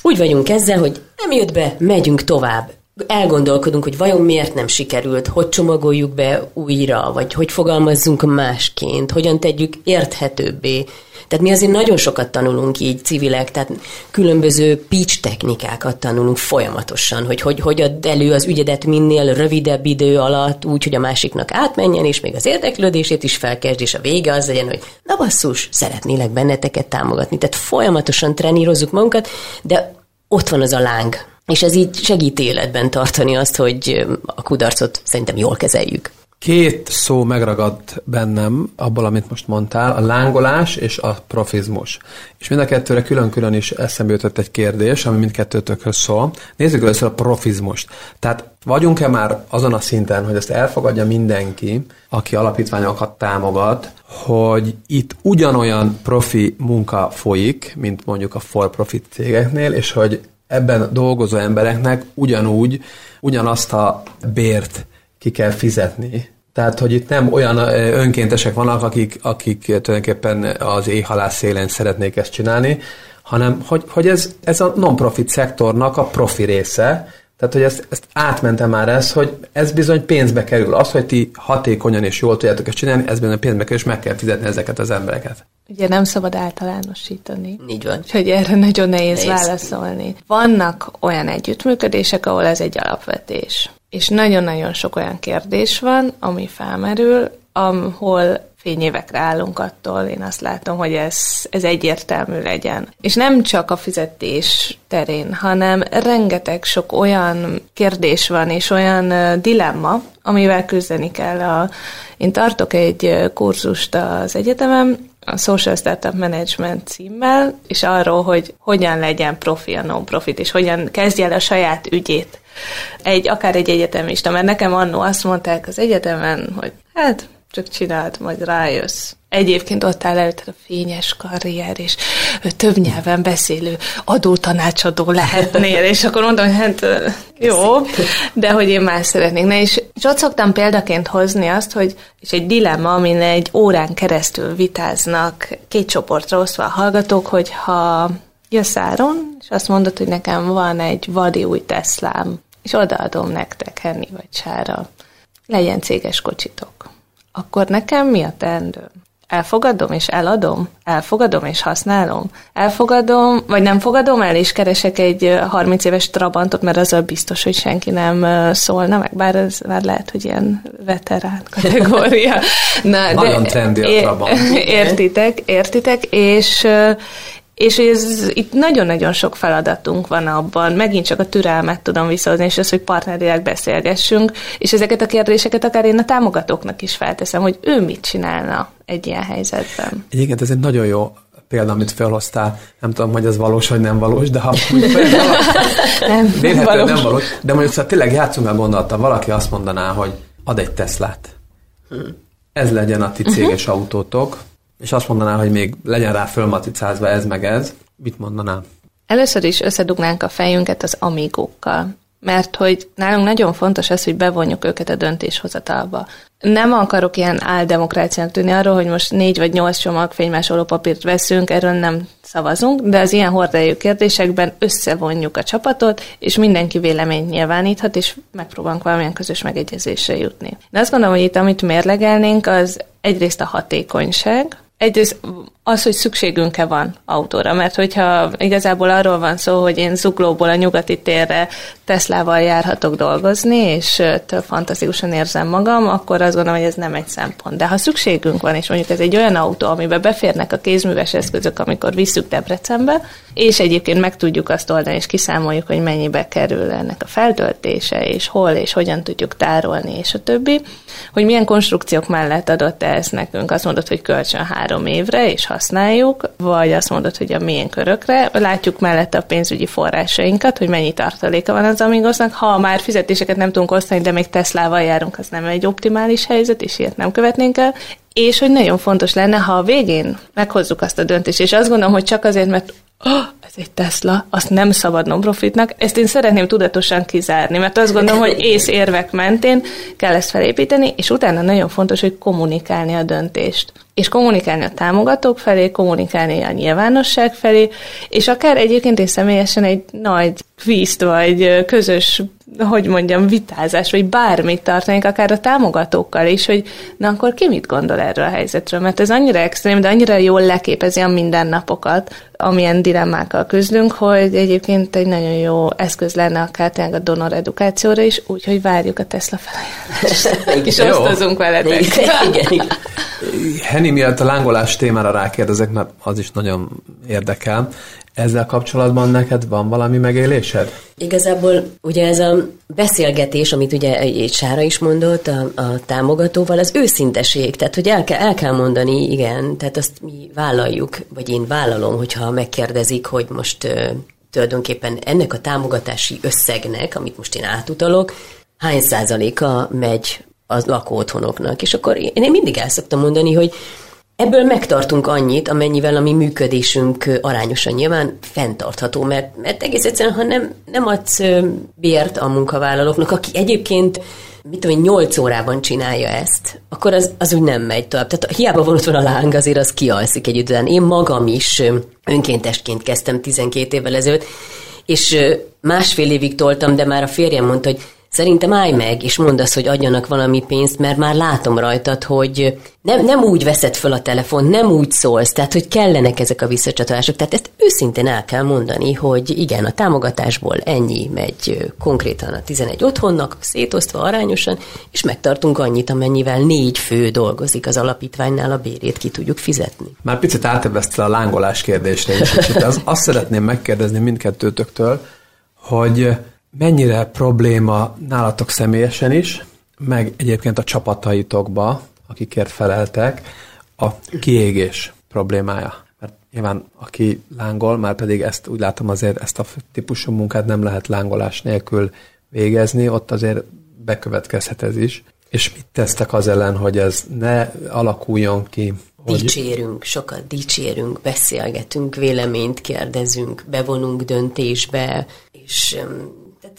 úgy vagyunk ezzel, hogy nem jött be, megyünk tovább elgondolkodunk, hogy vajon miért nem sikerült, hogy csomagoljuk be újra, vagy hogy fogalmazzunk másként, hogyan tegyük érthetőbbé. Tehát mi azért nagyon sokat tanulunk így civilek, tehát különböző pitch technikákat tanulunk folyamatosan, hogy hogy, hogy add elő az ügyedet minél rövidebb idő alatt, úgy, hogy a másiknak átmenjen, és még az érdeklődését is felkezd, és a vége az legyen, hogy na basszus, szeretnélek benneteket támogatni. Tehát folyamatosan trenírozzuk magunkat, de ott van az a láng, és ez így segít életben tartani azt, hogy a kudarcot szerintem jól kezeljük. Két szó megragadt bennem abból, amit most mondtál, a lángolás és a profizmus. És mind a kettőre külön-külön is eszembe jutott egy kérdés, ami mindkettőtökhöz szól. Nézzük először a profizmust. Tehát vagyunk-e már azon a szinten, hogy ezt elfogadja mindenki, aki alapítványokat támogat, hogy itt ugyanolyan profi munka folyik, mint mondjuk a for-profit cégeknél, és hogy ebben dolgozó embereknek ugyanúgy, ugyanazt a bért ki kell fizetni. Tehát, hogy itt nem olyan önkéntesek vannak, akik, akik tulajdonképpen az éjhalás szélén szeretnék ezt csinálni, hanem hogy, hogy ez, ez a non-profit szektornak a profi része, tehát, hogy ezt, ezt átmente már ez, hogy ez bizony pénzbe kerül. Az, hogy ti hatékonyan és jól tudjátok ezt csinálni, ez bizony pénzbe kerül, és meg kell fizetni ezeket az embereket. Ugye nem szabad általánosítani. Így van. Úgyhogy erre nagyon nehéz, nehéz válaszolni. Vannak olyan együttműködések, ahol ez egy alapvetés. És nagyon-nagyon sok olyan kérdés van, ami felmerül, ahol fényévekre állunk attól, én azt látom, hogy ez, ez egyértelmű legyen. És nem csak a fizetés terén, hanem rengeteg sok olyan kérdés van, és olyan dilemma, amivel küzdeni kell. A, én tartok egy kurzust az egyetemen, a Social Startup Management címmel, és arról, hogy hogyan legyen profi a non-profit, és hogyan kezdje el a saját ügyét. Egy, akár egy egyetemista, mert nekem annó azt mondták az egyetemen, hogy hát csak csináld, majd rájössz. Egyébként ott áll előtt a fényes karrier, és több nyelven beszélő adótanácsadó lehetnél, és akkor mondom, hogy hát jó, de hogy én más szeretnék. Na, és, és ott szoktam példaként hozni azt, hogy és egy dilemma, amin egy órán keresztül vitáznak két csoportra osztva a hallgatók, hogy ha jössz áron, és azt mondod, hogy nekem van egy vadi új Teslám, és odaadom nektek, Henni vagy Sára, legyen céges kocsitok akkor nekem mi a teendő? elfogadom és eladom, elfogadom és használom, elfogadom, vagy nem fogadom el, és keresek egy 30 éves Trabantot, mert azzal biztos, hogy senki nem szólna meg, bár ez már lehet, hogy ilyen veterán kategória. Na, Nagyon de trendi a Trabant. Értitek, értitek, és és ez, itt nagyon-nagyon sok feladatunk van abban, megint csak a türelmet tudom visszahozni, és az, hogy partnerileg beszélgessünk, és ezeket a kérdéseket akár én a támogatóknak is felteszem, hogy ő mit csinálna egy ilyen helyzetben. Egyébként ez egy nagyon jó példa, amit felhoztál, nem tudom, hogy ez valós vagy nem valós, de ha nem, nem, valós. nem valós, de mondjuk szóval tényleg játszunk a gondolattal, valaki azt mondaná, hogy ad egy Teslát. Hmm. Ez legyen a ti céges uh-huh. autótok, és azt mondaná, hogy még legyen rá fölmaticázva ez meg ez, mit mondanám? Először is összedugnánk a fejünket az amigókkal mert hogy nálunk nagyon fontos az, hogy bevonjuk őket a döntéshozatalba. Nem akarok ilyen áldemokráciának tűnni arról, hogy most négy vagy nyolc csomag fénymásoló papírt veszünk, erről nem szavazunk, de az ilyen hordájú kérdésekben összevonjuk a csapatot, és mindenki véleményt nyilváníthat, és megpróbálunk valamilyen közös megegyezésre jutni. De azt gondolom, hogy itt amit mérlegelnénk, az egyrészt a hatékonyság, egyrészt az, hogy szükségünk-e van autóra, mert hogyha igazából arról van szó, hogy én Zuglóból a nyugati térre Teslával járhatok dolgozni, és több fantasztikusan érzem magam, akkor azt gondolom, hogy ez nem egy szempont. De ha szükségünk van, és mondjuk ez egy olyan autó, amiben beférnek a kézműves eszközök, amikor visszük Debrecenbe, és egyébként meg tudjuk azt oldani, és kiszámoljuk, hogy mennyibe kerül ennek a feltöltése, és hol, és hogyan tudjuk tárolni, és a többi, hogy milyen konstrukciók mellett adott ez nekünk. Azt mondod, hogy kölcsön három évre, és használjuk, vagy azt mondod, hogy a milyen körökre. Látjuk mellette a pénzügyi forrásainkat, hogy mennyi tartaléka van az Amigosnak. Ha már fizetéseket nem tudunk osztani, de még Teslával járunk, az nem egy optimális helyzet, és ilyet nem követnénk el. És hogy nagyon fontos lenne, ha a végén meghozzuk azt a döntést, és azt gondolom, hogy csak azért, mert oh, ez egy Tesla, azt nem szabad non-profitnak. Ezt én szeretném tudatosan kizárni, mert azt gondolom, hogy ész érvek mentén kell ezt felépíteni, és utána nagyon fontos, hogy kommunikálni a döntést. És kommunikálni a támogatók felé, kommunikálni a nyilvánosság felé, és akár egyébként én személyesen egy nagy vízt vagy közös hogy mondjam, vitázás, vagy bármit tartanék, akár a támogatókkal is, hogy na akkor ki mit gondol erről a helyzetről, mert ez annyira extrém, de annyira jól leképezi a mindennapokat, amilyen dilemmákkal küzdünk, hogy egyébként egy nagyon jó eszköz lenne akár tényleg a donor edukációra is, úgyhogy várjuk a Tesla felajánlást. és osztozunk veletek. Igen, Henny, miatt a lángolás témára rákérdezek, mert az is nagyon érdekel. Ezzel kapcsolatban neked van valami megélésed? Igazából ugye ez a beszélgetés, amit ugye egy Sára is mondott a, a támogatóval, az őszinteség, tehát hogy el kell, el kell mondani, igen, tehát azt mi vállaljuk, vagy én vállalom, hogyha megkérdezik, hogy most tulajdonképpen ennek a támogatási összegnek, amit most én átutalok, hány százaléka megy az lakóotthonoknak. És akkor én mindig el szoktam mondani, hogy Ebből megtartunk annyit, amennyivel a mi működésünk arányosan nyilván fenntartható, mert, mert egész egyszerűen, ha nem, nem adsz bért a munkavállalóknak, aki egyébként mit tudom, 8 órában csinálja ezt, akkor az, az úgy nem megy tovább. Tehát hiába van ott van a láng, azért az kialszik egy időn. Én magam is önkéntesként kezdtem 12 évvel ezelőtt, és másfél évig toltam, de már a férjem mondta, hogy Szerintem állj meg, és mondd azt, hogy adjanak valami pénzt, mert már látom rajtad, hogy nem, nem úgy veszed föl a telefon, nem úgy szólsz, tehát hogy kellenek ezek a visszacsatolások. Tehát ezt őszintén el kell mondani, hogy igen, a támogatásból ennyi megy konkrétan a 11 otthonnak, szétosztva arányosan, és megtartunk annyit, amennyivel négy fő dolgozik az alapítványnál, a bérét ki tudjuk fizetni. Már picit átebesztel a lángolás kérdésre is, és az, azt szeretném megkérdezni mindkettőtöktől, hogy mennyire probléma nálatok személyesen is, meg egyébként a csapataitokba, akikért feleltek, a kiégés problémája. Mert nyilván aki lángol, már pedig ezt úgy látom azért ezt a típusú munkát nem lehet lángolás nélkül végezni, ott azért bekövetkezhet ez is. És mit tesztek az ellen, hogy ez ne alakuljon ki? Hogy... Dicsérünk, sokat dicsérünk, beszélgetünk, véleményt kérdezünk, bevonunk döntésbe, és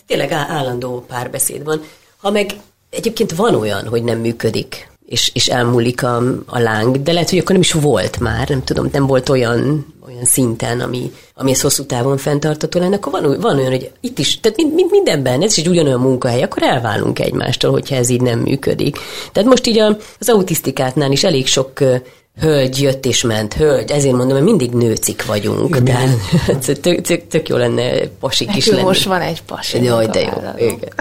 tényleg állandó párbeszéd van. Ha meg egyébként van olyan, hogy nem működik, és, és elmúlik a, a láng, de lehet, hogy akkor nem is volt már, nem tudom, nem volt olyan, olyan szinten, ami, ami ez hosszú távon fenntartató lenne, akkor van, van olyan, hogy itt is, tehát mind, mind, mindenben, ez is egy ugyanolyan munkahely, akkor elválunk egymástól, hogyha ez így nem működik. Tehát most így a, az autisztikátnál is elég sok hölgy jött és ment, hölgy, ezért mondom, hogy mindig nőcik vagyunk, de tök, tök, tök jó lenne pasik is lenni. most van egy pasi. Jaj, de jó. Igen.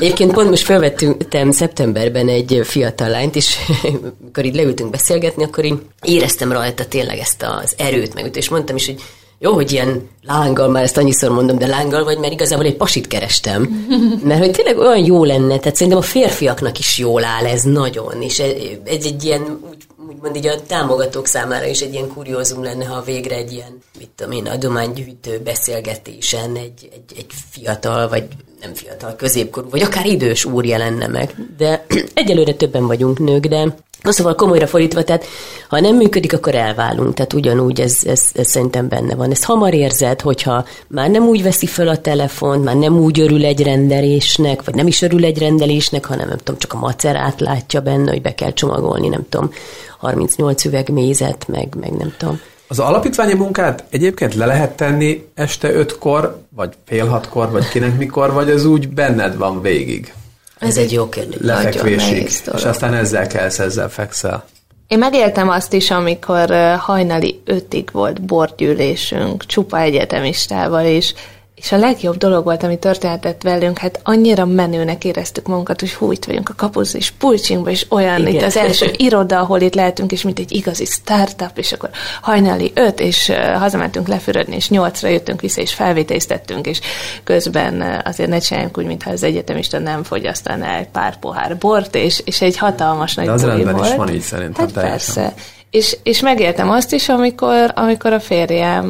Egyébként pont most felvettem szeptemberben egy fiatal lányt, és amikor így leültünk beszélgetni, akkor én éreztem rajta tényleg ezt az erőt, meg és mondtam is, hogy jó, hogy ilyen lánggal, már ezt annyiszor mondom, de lánggal vagy, mert igazából egy pasit kerestem. Mert hogy tényleg olyan jó lenne, tehát szerintem a férfiaknak is jól áll ez nagyon, és ez egy, egy ilyen, úgy, úgymond így a támogatók számára is egy ilyen kuriózum lenne, ha végre egy ilyen, mit tudom én, adománygyűjtő beszélgetésen egy, egy, egy fiatal, vagy nem fiatal, középkorú, vagy akár idős úr jelenne meg. De egyelőre többen vagyunk nők, de szóval komolyra fordítva, tehát ha nem működik, akkor elválunk. Tehát ugyanúgy ez, ez, ez szerintem benne van. Ezt hamar érzed, hogyha már nem úgy veszi fel a telefont, már nem úgy örül egy rendelésnek, vagy nem is örül egy rendelésnek, hanem nem tudom, csak a macerát látja benne, hogy be kell csomagolni, nem tudom, 38 üveg mézet, meg, meg nem tudom. Az alapítványi munkát egyébként le lehet tenni este ötkor, vagy fél hatkor, vagy kinek mikor, vagy az úgy benned van végig? Ez egy jó kérdés. Lefekvésig, és aztán ezzel kelsz, ezzel fekszel. Én megéltem azt is, amikor hajnali ötig volt bordgyűlésünk, csupa egyetemistával, és és a legjobb dolog volt, ami történhetett velünk, hát annyira menőnek éreztük magunkat, hogy hú, itt vagyunk a kapusz és pulcsinkba, és olyan Igen. itt az első iroda, ahol itt lehetünk, és mint egy igazi startup, és akkor hajnali öt, és uh, hazamentünk lefürödni, és nyolcra jöttünk vissza, és felvételiztettünk, és közben uh, azért ne csináljunk úgy, mintha az egyetemista nem fogyasztaná egy pár pohár bort, és, és egy hatalmas nagy De az rendben volt. is van így szerintem. Hát persze. És, és megéltem azt is, amikor, amikor a férjem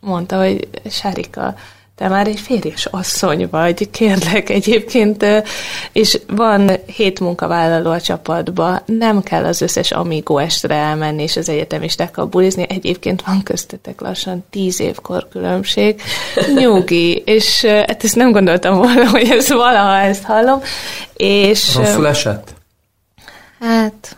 mondta, hogy Sárika, te már egy férjes asszony vagy, kérlek egyébként, és van hét munkavállaló a csapatban, nem kell az összes Amigo estre elmenni és az egyetemistákkal bulizni, egyébként van köztetek lassan tíz évkor különbség, nyugi, és hát ezt nem gondoltam volna, hogy ez valaha ezt hallom, és... Rosszul esett? Hát,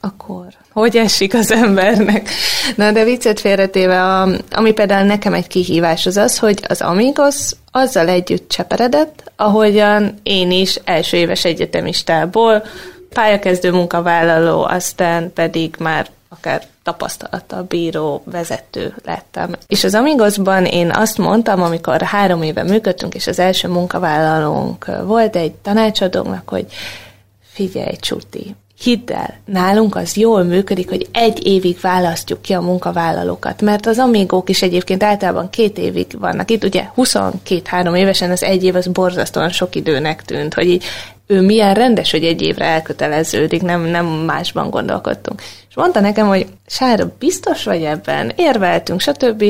akkor hogy esik az embernek. Na, de viccet félretéve, a, ami például nekem egy kihívás az az, hogy az Amigos azzal együtt cseperedett, ahogyan én is első éves egyetemistából pályakezdő munkavállaló, aztán pedig már akár tapasztalata bíró, vezető lettem. És az Amigosban én azt mondtam, amikor három éve működtünk, és az első munkavállalónk volt egy tanácsadónak, hogy figyelj, Csuti, hidd el, nálunk az jól működik, hogy egy évig választjuk ki a munkavállalókat, mert az amigók is egyébként általában két évig vannak. Itt, ugye 22-3 évesen az egy év az borzasztóan sok időnek tűnt, hogy így ő milyen rendes, hogy egy évre elköteleződik, nem, nem másban gondolkodtunk. És mondta nekem, hogy Sára, biztos vagy ebben? Érveltünk, stb.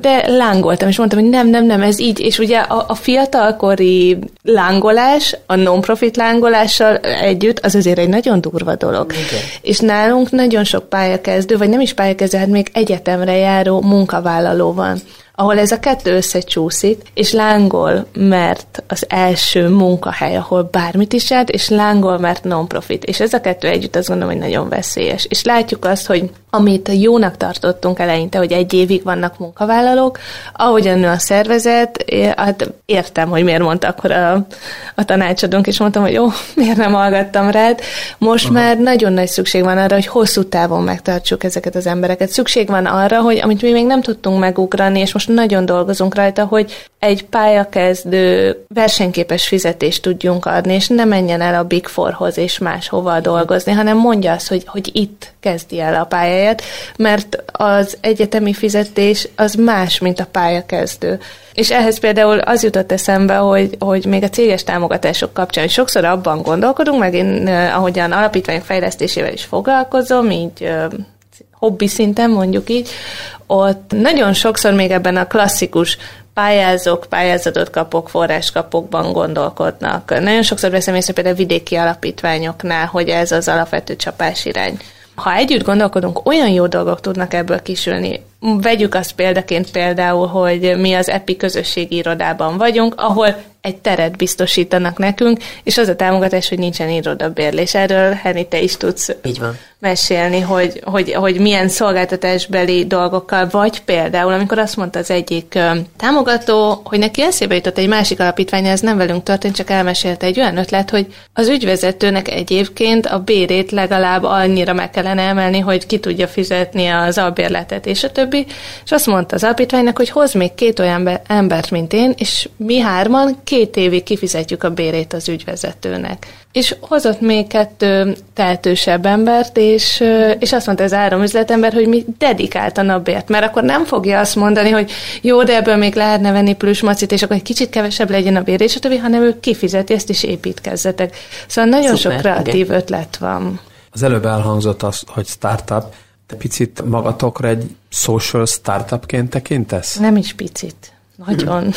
De lángoltam, és mondtam, hogy nem, nem, nem, ez így. És ugye a, a fiatalkori lángolás, a non-profit lángolással együtt, az azért egy nagyon durva dolog. Igen. És nálunk nagyon sok pályakezdő, vagy nem is pályakezdő, hát még egyetemre járó munkavállaló van ahol ez a kettő összecsúszik, és lángol, mert az első munkahely, ahol bármit is járt, és lángol, mert non-profit. És ez a kettő együtt azt gondolom, hogy nagyon veszélyes. És látjuk azt, hogy amit jónak tartottunk eleinte, hogy egy évig vannak munkavállalók, ahogyan nő a szervezet, hát értem, hogy miért mondta akkor a, a tanácsadónk, és mondtam, hogy jó, miért nem hallgattam rád. Most Aha. már nagyon nagy szükség van arra, hogy hosszú távon megtartsuk ezeket az embereket. Szükség van arra, hogy amit mi még nem tudtunk megugrani, és most nagyon dolgozunk rajta, hogy egy pályakezdő versenyképes fizetést tudjunk adni, és ne menjen el a Big Fourhoz és máshova dolgozni, hanem mondja azt, hogy, hogy itt kezdi el a pályáját, mert az egyetemi fizetés az más, mint a pályakezdő. És ehhez például az jutott eszembe, hogy, hogy még a céges támogatások kapcsán sokszor abban gondolkodunk, meg én ahogyan alapítványok fejlesztésével is foglalkozom, így hobbi szinten mondjuk így, ott nagyon sokszor még ebben a klasszikus pályázok, pályázatot kapok, forrás kapokban gondolkodnak. Nagyon sokszor veszem észre például vidéki alapítványoknál, hogy ez az alapvető csapás irány. Ha együtt gondolkodunk, olyan jó dolgok tudnak ebből kisülni. Vegyük azt példaként például, hogy mi az EPI közösségi irodában vagyunk, ahol egy teret biztosítanak nekünk, és az a támogatás, hogy nincsen irodabérlés. Erről, Henny, te is tudsz Így van. mesélni, hogy, hogy, hogy milyen szolgáltatásbeli dolgokkal, vagy például, amikor azt mondta az egyik támogató, hogy neki eszébe jutott egy másik alapítvány, ez nem velünk történt, csak elmesélte egy olyan ötlet, hogy az ügyvezetőnek egyébként a bérét legalább annyira meg kellene emelni, hogy ki tudja fizetni az albérletet, és a többi. És azt mondta az alapítványnak, hogy hoz még két olyan be- embert, mint én, és mi hárman két évig kifizetjük a bérét az ügyvezetőnek. És hozott még kettő tehetősebb embert, és, és azt mondta ez három üzletember, hogy mi dedikáltan a bért, mert akkor nem fogja azt mondani, hogy jó, de ebből még lehetne venni plusz macit, és akkor egy kicsit kevesebb legyen a bér, és a többi, hanem ő kifizeti, ezt is építkezzetek. Szóval nagyon Szuper, sok kreatív igen. ötlet van. Az előbb elhangzott az, hogy startup. Te picit magatokra egy social startupként tekintesz? Nem is picit. Nagyon.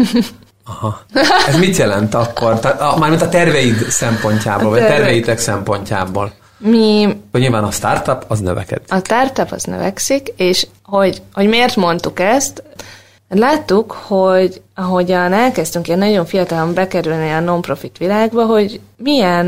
Aha. Ez mit jelent akkor? Tehát, mármint a terveid szempontjából, A vagy tervek. terveitek szempontjából. Mi Hogy nyilván a startup az növeked. A startup az növekszik, és hogy, hogy miért mondtuk ezt, láttuk, hogy ahogyan elkezdtünk ilyen nagyon fiatalon bekerülni a non-profit világba, hogy milyen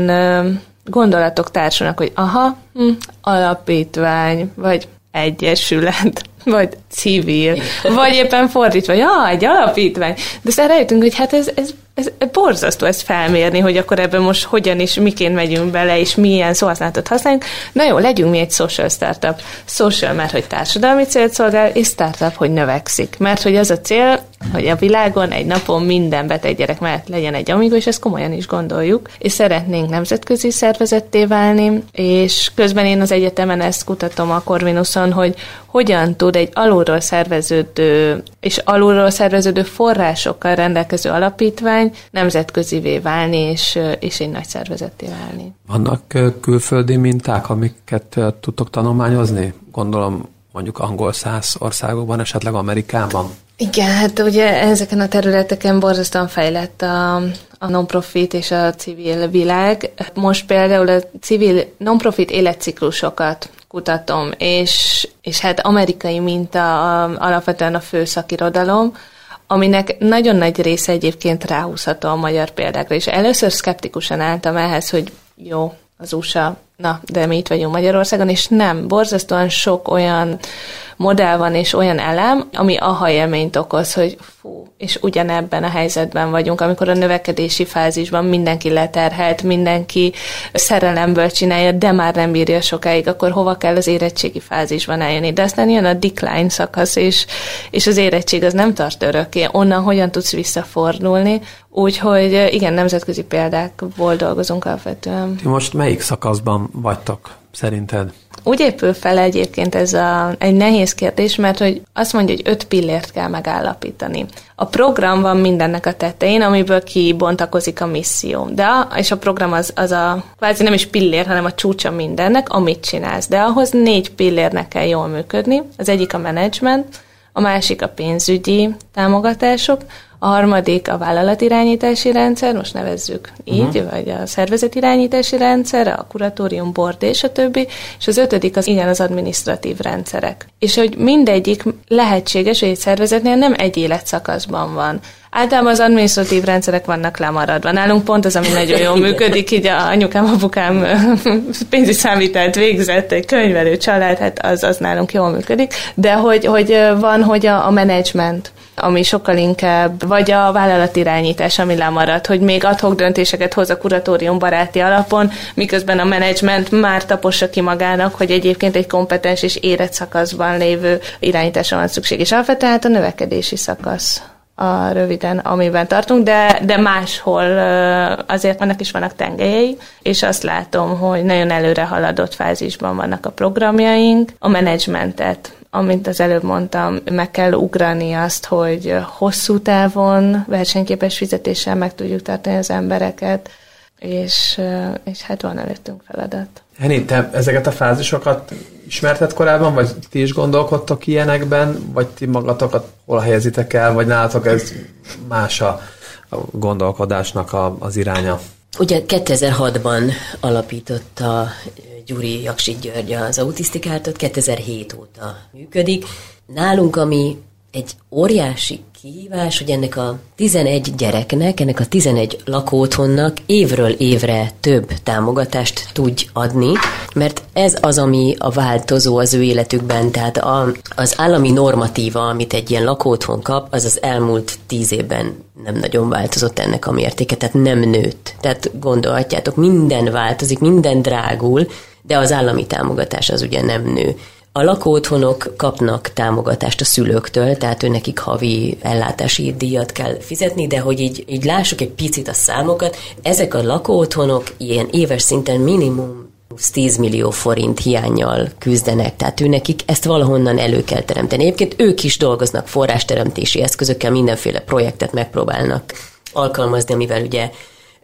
gondolatok társulnak, hogy aha, hm, alapítvány, vagy egyesület, vagy civil, vagy éppen fordítva, ja, egy alapítvány. De aztán rájöttünk, hogy hát ez, ez, ez borzasztó ezt felmérni, hogy akkor ebben most hogyan is, miként megyünk bele, és milyen szóhasználatot használunk. Na jó, legyünk mi egy social startup. Social, mert hogy társadalmi célt szolgál, és startup, hogy növekszik. Mert hogy az a cél, hogy a világon egy napon minden beteg gyerek mellett legyen egy amigo, és ezt komolyan is gondoljuk, és szeretnénk nemzetközi szervezetté válni, és közben én az egyetemen ezt kutatom a Corvinuson, hogy hogyan tud egy alulról szerveződő és alulról szerveződő forrásokkal rendelkező alapítvány nemzetközivé válni, és, és egy nagy szervezetté válni. Vannak külföldi minták, amiket tudtok tanulmányozni? Gondolom mondjuk angol száz országokban, esetleg Amerikában. Igen, hát ugye ezeken a területeken borzasztóan fejlett a, a non-profit és a civil világ. Most például a civil non-profit életciklusokat kutatom, és, és hát amerikai minta a, alapvetően a fő szakirodalom, aminek nagyon nagy része egyébként ráhúzható a magyar példákra, és először szkeptikusan álltam ehhez, hogy jó, az USA, na, de mi itt vagyunk Magyarországon, és nem, borzasztóan sok olyan modell van és olyan elem, ami aha élményt okoz, hogy fú, és ugyanebben a helyzetben vagyunk, amikor a növekedési fázisban mindenki leterhelt, mindenki szerelemből csinálja, de már nem bírja sokáig, akkor hova kell az érettségi fázisban eljönni. De aztán jön a decline szakasz, és, és az érettség az nem tart örökké. Onnan hogyan tudsz visszafordulni? Úgyhogy igen, nemzetközi példákból dolgozunk alapvetően. Ti most melyik szakaszban vagytok, szerinted? Úgy épül fel egyébként ez a, egy nehéz kérdés, mert hogy azt mondja, hogy öt pillért kell megállapítani. A program van mindennek a tetején, amiből kibontakozik a misszió. De a, és a program az, az a kvázi nem is pillér, hanem a csúcsa mindennek, amit csinálsz. De ahhoz négy pillérnek kell jól működni. Az egyik a menedzsment, a másik a pénzügyi támogatások, a harmadik a vállalatirányítási rendszer, most nevezzük így, uh-huh. vagy a szervezetirányítási rendszer, a kuratórium, board és a többi, és az ötödik az igen az administratív rendszerek. És hogy mindegyik lehetséges, hogy egy szervezetnél nem egy életszakaszban van. Általában az administratív rendszerek vannak lemaradva. Nálunk pont az, ami nagyon jól működik, így a anyukám, apukám pénzügyi számítelt végzett, egy könyvelő család, hát az, az nálunk jól működik. De hogy, hogy van, hogy a, a menedzsment, ami sokkal inkább, vagy a vállalatirányítás, ami lemaradt, hogy még adhok döntéseket hoz a kuratórium baráti alapon, miközben a menedzsment már tapossa ki magának, hogy egyébként egy kompetens és érett szakaszban lévő irányításra van szükség. És alapvetően hát a növekedési szakasz a röviden, amiben tartunk, de, de máshol azért vannak is vannak tengelyei, és azt látom, hogy nagyon előre haladott fázisban vannak a programjaink, a menedzsmentet amint az előbb mondtam, meg kell ugrani azt, hogy hosszú távon versenyképes fizetéssel meg tudjuk tartani az embereket, és, és hát van előttünk feladat. Henny, te ezeket a fázisokat ismerted korábban, vagy ti is gondolkodtok ilyenekben, vagy ti magatokat hol helyezitek el, vagy nálatok ez más a, a gondolkodásnak a, az iránya? Ugye 2006-ban alapította Gyuri Jaksi György az autisztikártot, 2007 óta működik. Nálunk, ami egy óriási kihívás, hogy ennek a 11 gyereknek, ennek a 11 lakóthonnak évről évre több támogatást tudj adni, mert ez az, ami a változó az ő életükben, tehát a, az állami normatíva, amit egy ilyen lakóthon kap, az az elmúlt tíz évben nem nagyon változott ennek a mértéke, tehát nem nőtt. Tehát gondolhatjátok, minden változik, minden drágul, de az állami támogatás az ugye nem nő. A lakóotthonok kapnak támogatást a szülőktől, tehát nekik havi ellátási díjat kell fizetni, de hogy így, így lássuk egy picit a számokat, ezek a lakóotthonok ilyen éves szinten minimum 10 millió forint hiányjal küzdenek, tehát ő nekik ezt valahonnan elő kell teremteni. Egyébként ők is dolgoznak forrásteremtési eszközökkel, mindenféle projektet megpróbálnak alkalmazni, amivel ugye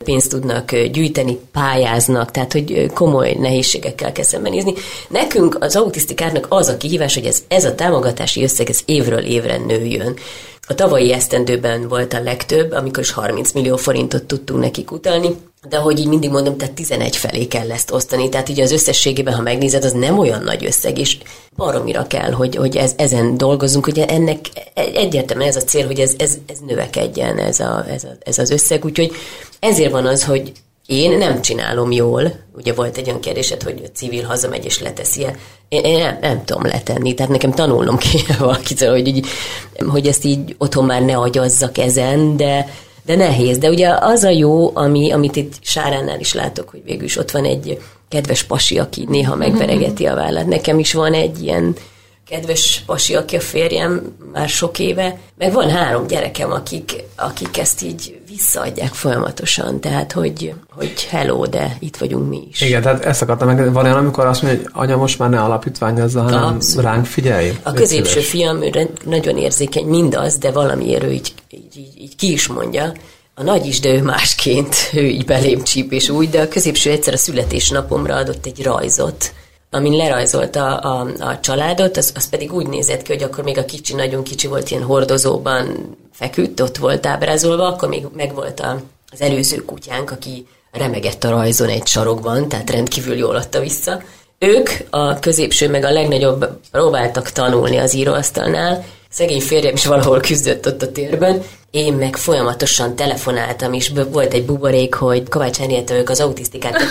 pénzt tudnak gyűjteni, pályáznak, tehát hogy komoly nehézségekkel kell szembenézni. Nekünk az autisztikárnak az a kihívás, hogy ez, ez a támogatási összeg ez évről évre nőjön. A tavalyi esztendőben volt a legtöbb, amikor is 30 millió forintot tudtunk nekik utalni, de hogy így mindig mondom, tehát 11 felé kell ezt osztani, tehát így az összességében, ha megnézed, az nem olyan nagy összeg, és baromira kell, hogy, hogy ez, ezen dolgozunk, ugye ennek egyértelműen ez a cél, hogy ez, ez, ez növekedjen, ez, a, ez, a, ez az összeg, úgyhogy ezért van az, hogy én nem csinálom jól, ugye volt egy olyan kérdésed, hogy a civil hazamegy és leteszi -e. Én, én nem, nem tudom letenni, tehát nekem tanulnom kéne valakitől, hogy, így, hogy ezt így otthon már ne agyazzak ezen, de, de nehéz. De ugye az a jó, ami, amit itt Sáránál is látok, hogy végül is ott van egy kedves pasi, aki néha megveregeti a vállát. Nekem is van egy ilyen kedves pasi, aki a férjem már sok éve, meg van három gyerekem, akik, akik ezt így visszaadják folyamatosan, tehát hogy, hogy hello, de itt vagyunk mi is. Igen, tehát ezt akartam meg, van olyan, amikor azt mondja, hogy anya most már ne alapítványozza, hanem Abszolút. ránk figyelj. A középső fiam ő nagyon érzékeny mindaz, de valamiért ő így, így, így, így ki is mondja, a nagy is, de ő másként, ő így belém csíp és úgy, de a középső egyszer a születésnapomra adott egy rajzot, amin lerajzolta a, a, családot, az, az pedig úgy nézett ki, hogy akkor még a kicsi, nagyon kicsi volt, ilyen hordozóban feküdt, ott volt ábrázolva, akkor még megvolt a, az előző kutyánk, aki remegett a rajzon egy sarokban, tehát rendkívül jól adta vissza. Ők, a középső meg a legnagyobb próbáltak tanulni az íróasztalnál, szegény férjem is valahol küzdött ott a térben, én meg folyamatosan telefonáltam, és volt egy buborék, hogy Kovács Henrietta ők az autisztikát,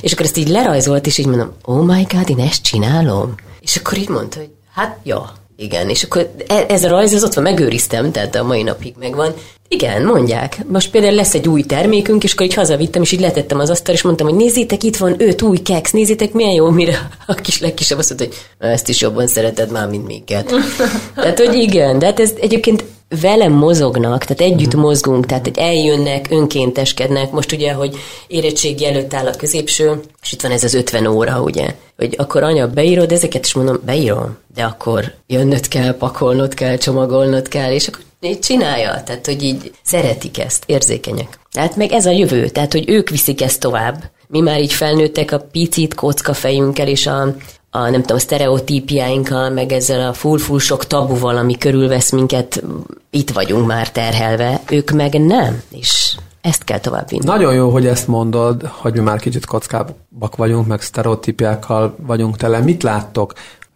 és akkor ezt így lerajzolt, és így mondom, oh my god, én ezt csinálom? És akkor így mondta, hogy hát, jó, igen, és akkor e- ez a rajz, az ott van, megőriztem, tehát a mai napig megvan. Igen, mondják. Most például lesz egy új termékünk, és akkor így hazavittem, és így letettem az asztal, és mondtam, hogy nézzétek, itt van öt új keks, nézzétek, milyen jó, mire a kis legkisebb azt mondta, hogy ezt is jobban szereted már, mint minket. tehát, hogy igen, de hát ez egyébként velem mozognak, tehát együtt uh-huh. mozgunk, tehát hogy eljönnek, önkénteskednek. Most ugye, hogy érettségi előtt áll a középső, és itt van ez az 50 óra, ugye, hogy akkor anya, beírod ezeket, és mondom, beírom, de akkor jönnöd kell, pakolnod kell, csomagolnod kell, és akkor így csinálja, tehát hogy így szeretik ezt, érzékenyek. Tehát meg ez a jövő, tehát hogy ők viszik ezt tovább. Mi már így felnőttek a picit kocka fejünkkel és a, a nem tudom, sztereotípiáinkkal, meg ezzel a full-full sok tabuval, ami körülvesz minket, itt vagyunk már terhelve, ők meg nem, és ezt kell továbbvinni. Nagyon jó, hogy ezt mondod, hogy mi már kicsit kockábbak vagyunk, meg sztereotípiákkal vagyunk tele. Mit láttok?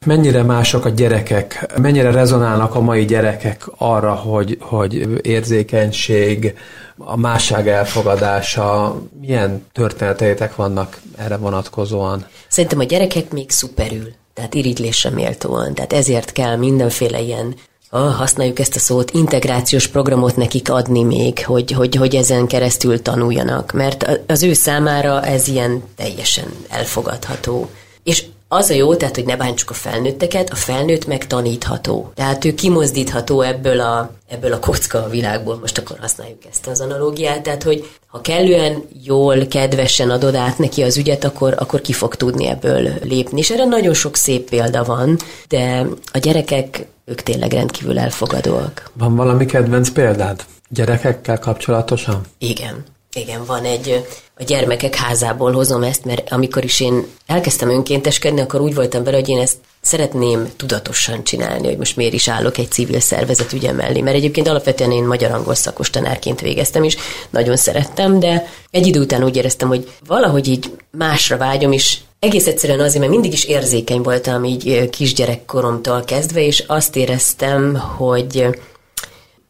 Mennyire mások a gyerekek, mennyire rezonálnak a mai gyerekek arra, hogy, hogy érzékenység, a másság elfogadása, milyen történeteitek vannak erre vonatkozóan? Szerintem a gyerekek még szuperül, tehát irigylésre méltóan, tehát ezért kell mindenféle ilyen ah, használjuk ezt a szót, integrációs programot nekik adni még, hogy, hogy, hogy ezen keresztül tanuljanak, mert az ő számára ez ilyen teljesen elfogadható. És az a jó, tehát, hogy ne bántsuk a felnőtteket, a felnőtt meg tanítható. Tehát ő kimozdítható ebből a, ebből a kocka a világból, most akkor használjuk ezt az analógiát, tehát, hogy ha kellően jól, kedvesen adod át neki az ügyet, akkor, akkor ki fog tudni ebből lépni. És erre nagyon sok szép példa van, de a gyerekek, ők tényleg rendkívül elfogadóak. Van valami kedvenc példád gyerekekkel kapcsolatosan? Igen. Igen, van egy, a gyermekek házából hozom ezt, mert amikor is én elkezdtem önkénteskedni, akkor úgy voltam vele, hogy én ezt szeretném tudatosan csinálni, hogy most miért is állok egy civil szervezet ügye mellé, mert egyébként alapvetően én magyar angol szakos tanárként végeztem is, nagyon szerettem, de egy idő után úgy éreztem, hogy valahogy így másra vágyom, és egész egyszerűen azért, mert mindig is érzékeny voltam így kisgyerekkoromtól kezdve, és azt éreztem, hogy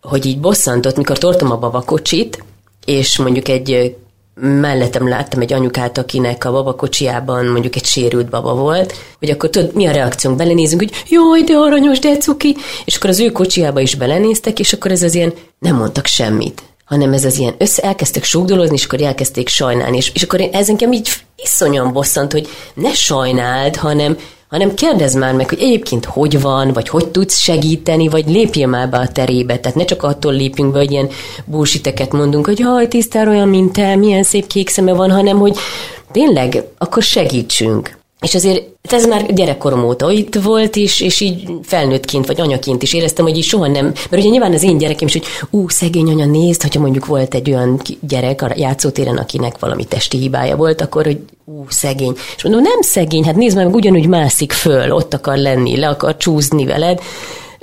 hogy így bosszantott, mikor tortom a babakocsit, és mondjuk egy mellettem láttam egy anyukát, akinek a babakocsiában mondjuk egy sérült baba volt, hogy akkor tudod, mi a reakciónk? Belenézünk, hogy jaj, de aranyos, de cuki, és akkor az ő kocsiába is belenéztek, és akkor ez az ilyen, nem mondtak semmit hanem ez az ilyen össze elkezdtek súgdolozni, és akkor elkezdték sajnálni. És, és akkor én ez engem így iszonyan bosszant, hogy ne sajnáld, hanem hanem kérdezz már meg, hogy egyébként hogy van, vagy hogy tudsz segíteni, vagy lépjél már be a terébe. Tehát ne csak attól lépjünk be, hogy ilyen bullshiteket mondunk, hogy haj, tisztár olyan, mint te, milyen szép kék szeme van, hanem hogy tényleg, akkor segítsünk. És azért ez már gyerekkorom óta itt volt is, és így felnőttként vagy anyaként is éreztem, hogy így soha nem, mert ugye nyilván az én gyerekem is, hogy ú, szegény anya, nézd, hogyha mondjuk volt egy olyan gyerek a játszótéren, akinek valami testi hibája volt, akkor, hogy ú, szegény. És mondom, nem szegény, hát nézd meg, ugyanúgy mászik föl, ott akar lenni, le akar csúszni veled,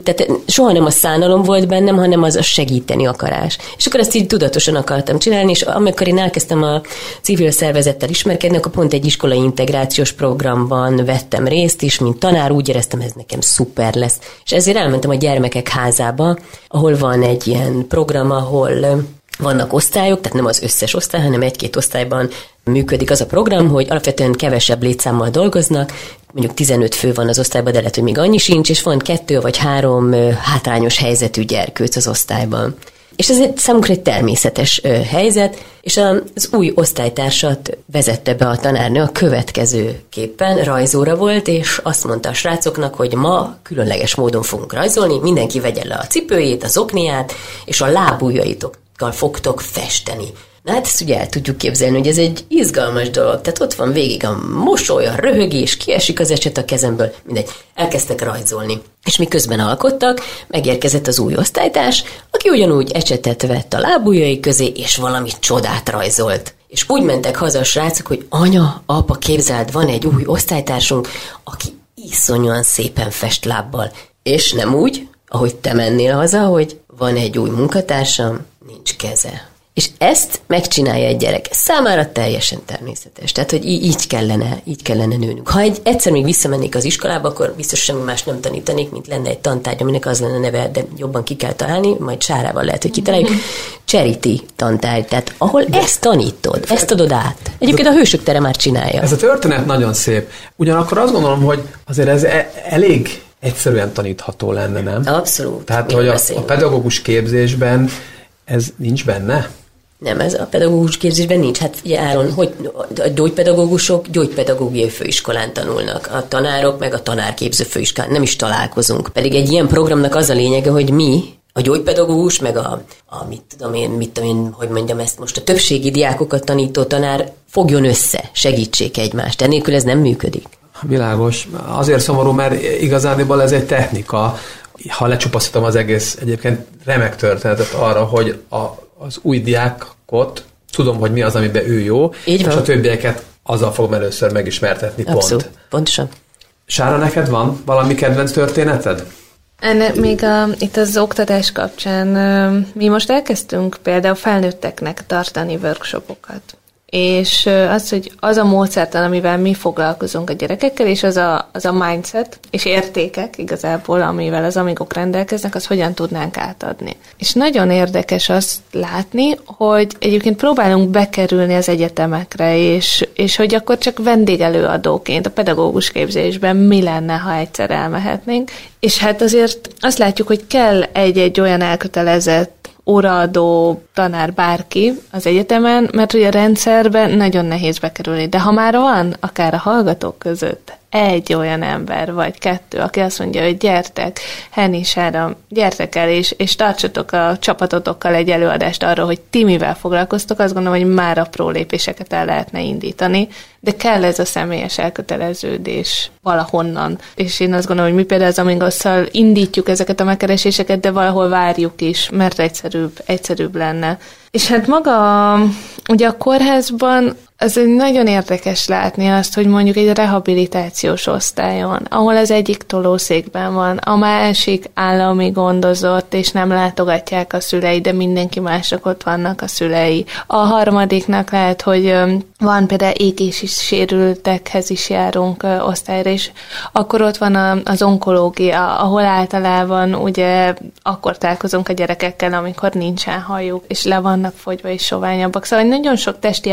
tehát soha nem a szánalom volt bennem, hanem az a segíteni akarás. És akkor ezt így tudatosan akartam csinálni, és amikor én elkezdtem a civil szervezettel ismerkedni, akkor pont egy iskolai integrációs programban vettem részt is, mint tanár, úgy éreztem, ez nekem szuper lesz. És ezért elmentem a gyermekek házába, ahol van egy ilyen program, ahol vannak osztályok, tehát nem az összes osztály, hanem egy-két osztályban működik az a program, hogy alapvetően kevesebb létszámmal dolgoznak, mondjuk 15 fő van az osztályban, de lehet, hogy még annyi sincs, és van kettő vagy három hátrányos helyzetű gyerkőc az osztályban. És ez egy számunkra egy természetes helyzet, és az új osztálytársat vezette be a tanárnő a következő képpen, rajzóra volt, és azt mondta a srácoknak, hogy ma különleges módon fogunk rajzolni, mindenki vegye le a cipőjét, az okniát, és a lábujjaitokkal fogtok festeni. Na hát ezt ugye el tudjuk képzelni, hogy ez egy izgalmas dolog. Tehát ott van végig a mosoly, a röhögés, kiesik az ecset a kezemből, mindegy, elkezdtek rajzolni. És miközben alkottak, megérkezett az új osztálytárs, aki ugyanúgy ecsetet vett a lábujjai közé, és valami csodát rajzolt. És úgy mentek haza a srácok, hogy anya, apa, képzeld, van egy új osztálytársunk, aki iszonyúan szépen fest lábbal. És nem úgy, ahogy te mennél haza, hogy van egy új munkatársam, nincs keze. És ezt megcsinálja egy gyerek. Számára teljesen természetes. Tehát, hogy így kellene, így kellene nőnünk. Ha egy, egyszer még visszamennék az iskolába, akkor biztos semmi más nem tanítanék, mint lenne egy tantárgy, aminek az lenne neve, de jobban ki kell találni, majd sárával lehet, hogy kitaláljuk. Charity tantárgy, tehát ahol de ezt tanítod, ezt adod át. Egyébként a hősök tere már csinálja. Ez a történet nagyon szép. Ugyanakkor azt gondolom, hogy azért ez e- elég egyszerűen tanítható lenne, nem? Abszolút. Tehát, hogy a, a pedagógus képzésben ez nincs benne? Nem, ez a pedagógus képzésben nincs. Hát ugye Áron, hogy a gyógypedagógusok gyógypedagógiai főiskolán tanulnak, a tanárok meg a tanárképző főiskolán nem is találkozunk. Pedig egy ilyen programnak az a lényege, hogy mi, a gyógypedagógus, meg a, a mit tudom én, mit tudom én, hogy mondjam ezt most, a többségi diákokat tanító tanár fogjon össze, segítsék egymást. Ennélkül ez nem működik. Világos. Azért szomorú, mert igazániból ez egy technika. Ha lecsupaszítom az egész egyébként remek történetet arra, hogy a az új diákot, tudom, hogy mi az, amiben ő jó, Így és van. a többieket azzal fogom először megismertetni, Abszolút. pont. pontosan. Sára, neked van valami kedvenc történeted? Ennek még a, itt az oktatás kapcsán mi most elkezdtünk például felnőtteknek tartani workshopokat és az, hogy az a módszertan, amivel mi foglalkozunk a gyerekekkel, és az a, az a mindset és értékek igazából, amivel az amigok rendelkeznek, az hogyan tudnánk átadni. És nagyon érdekes azt látni, hogy egyébként próbálunk bekerülni az egyetemekre, és, és hogy akkor csak vendégelőadóként a pedagógus képzésben mi lenne, ha egyszer elmehetnénk. És hát azért azt látjuk, hogy kell egy-egy olyan elkötelezett óraadó tanár bárki az egyetemen, mert hogy a rendszerben nagyon nehéz bekerülni. De ha már van, akár a hallgatók között egy olyan ember, vagy kettő, aki azt mondja, hogy gyertek, Hennisára, gyertek el, és, és tartsatok a csapatotokkal egy előadást arról, hogy ti mivel foglalkoztok, azt gondolom, hogy már apró lépéseket el lehetne indítani, de kell ez a személyes elköteleződés valahonnan. És én azt gondolom, hogy mi például az Amingosszal indítjuk ezeket a megkereséseket, de valahol várjuk is, mert egyszerűbb, egyszerűbb lenne. És hát maga, ugye a kórházban az nagyon érdekes látni azt, hogy mondjuk egy rehabilitációs osztályon, ahol az egyik tolószékben van, a másik állami gondozott, és nem látogatják a szülei, de mindenki mások ott vannak a szülei. A harmadiknak lehet, hogy van például égési sérültekhez is járunk osztályra, és akkor ott van az onkológia, ahol általában ugye akkor találkozunk a gyerekekkel, amikor nincsen hajuk, és le vannak fogyva és soványabbak. Szóval nagyon sok testi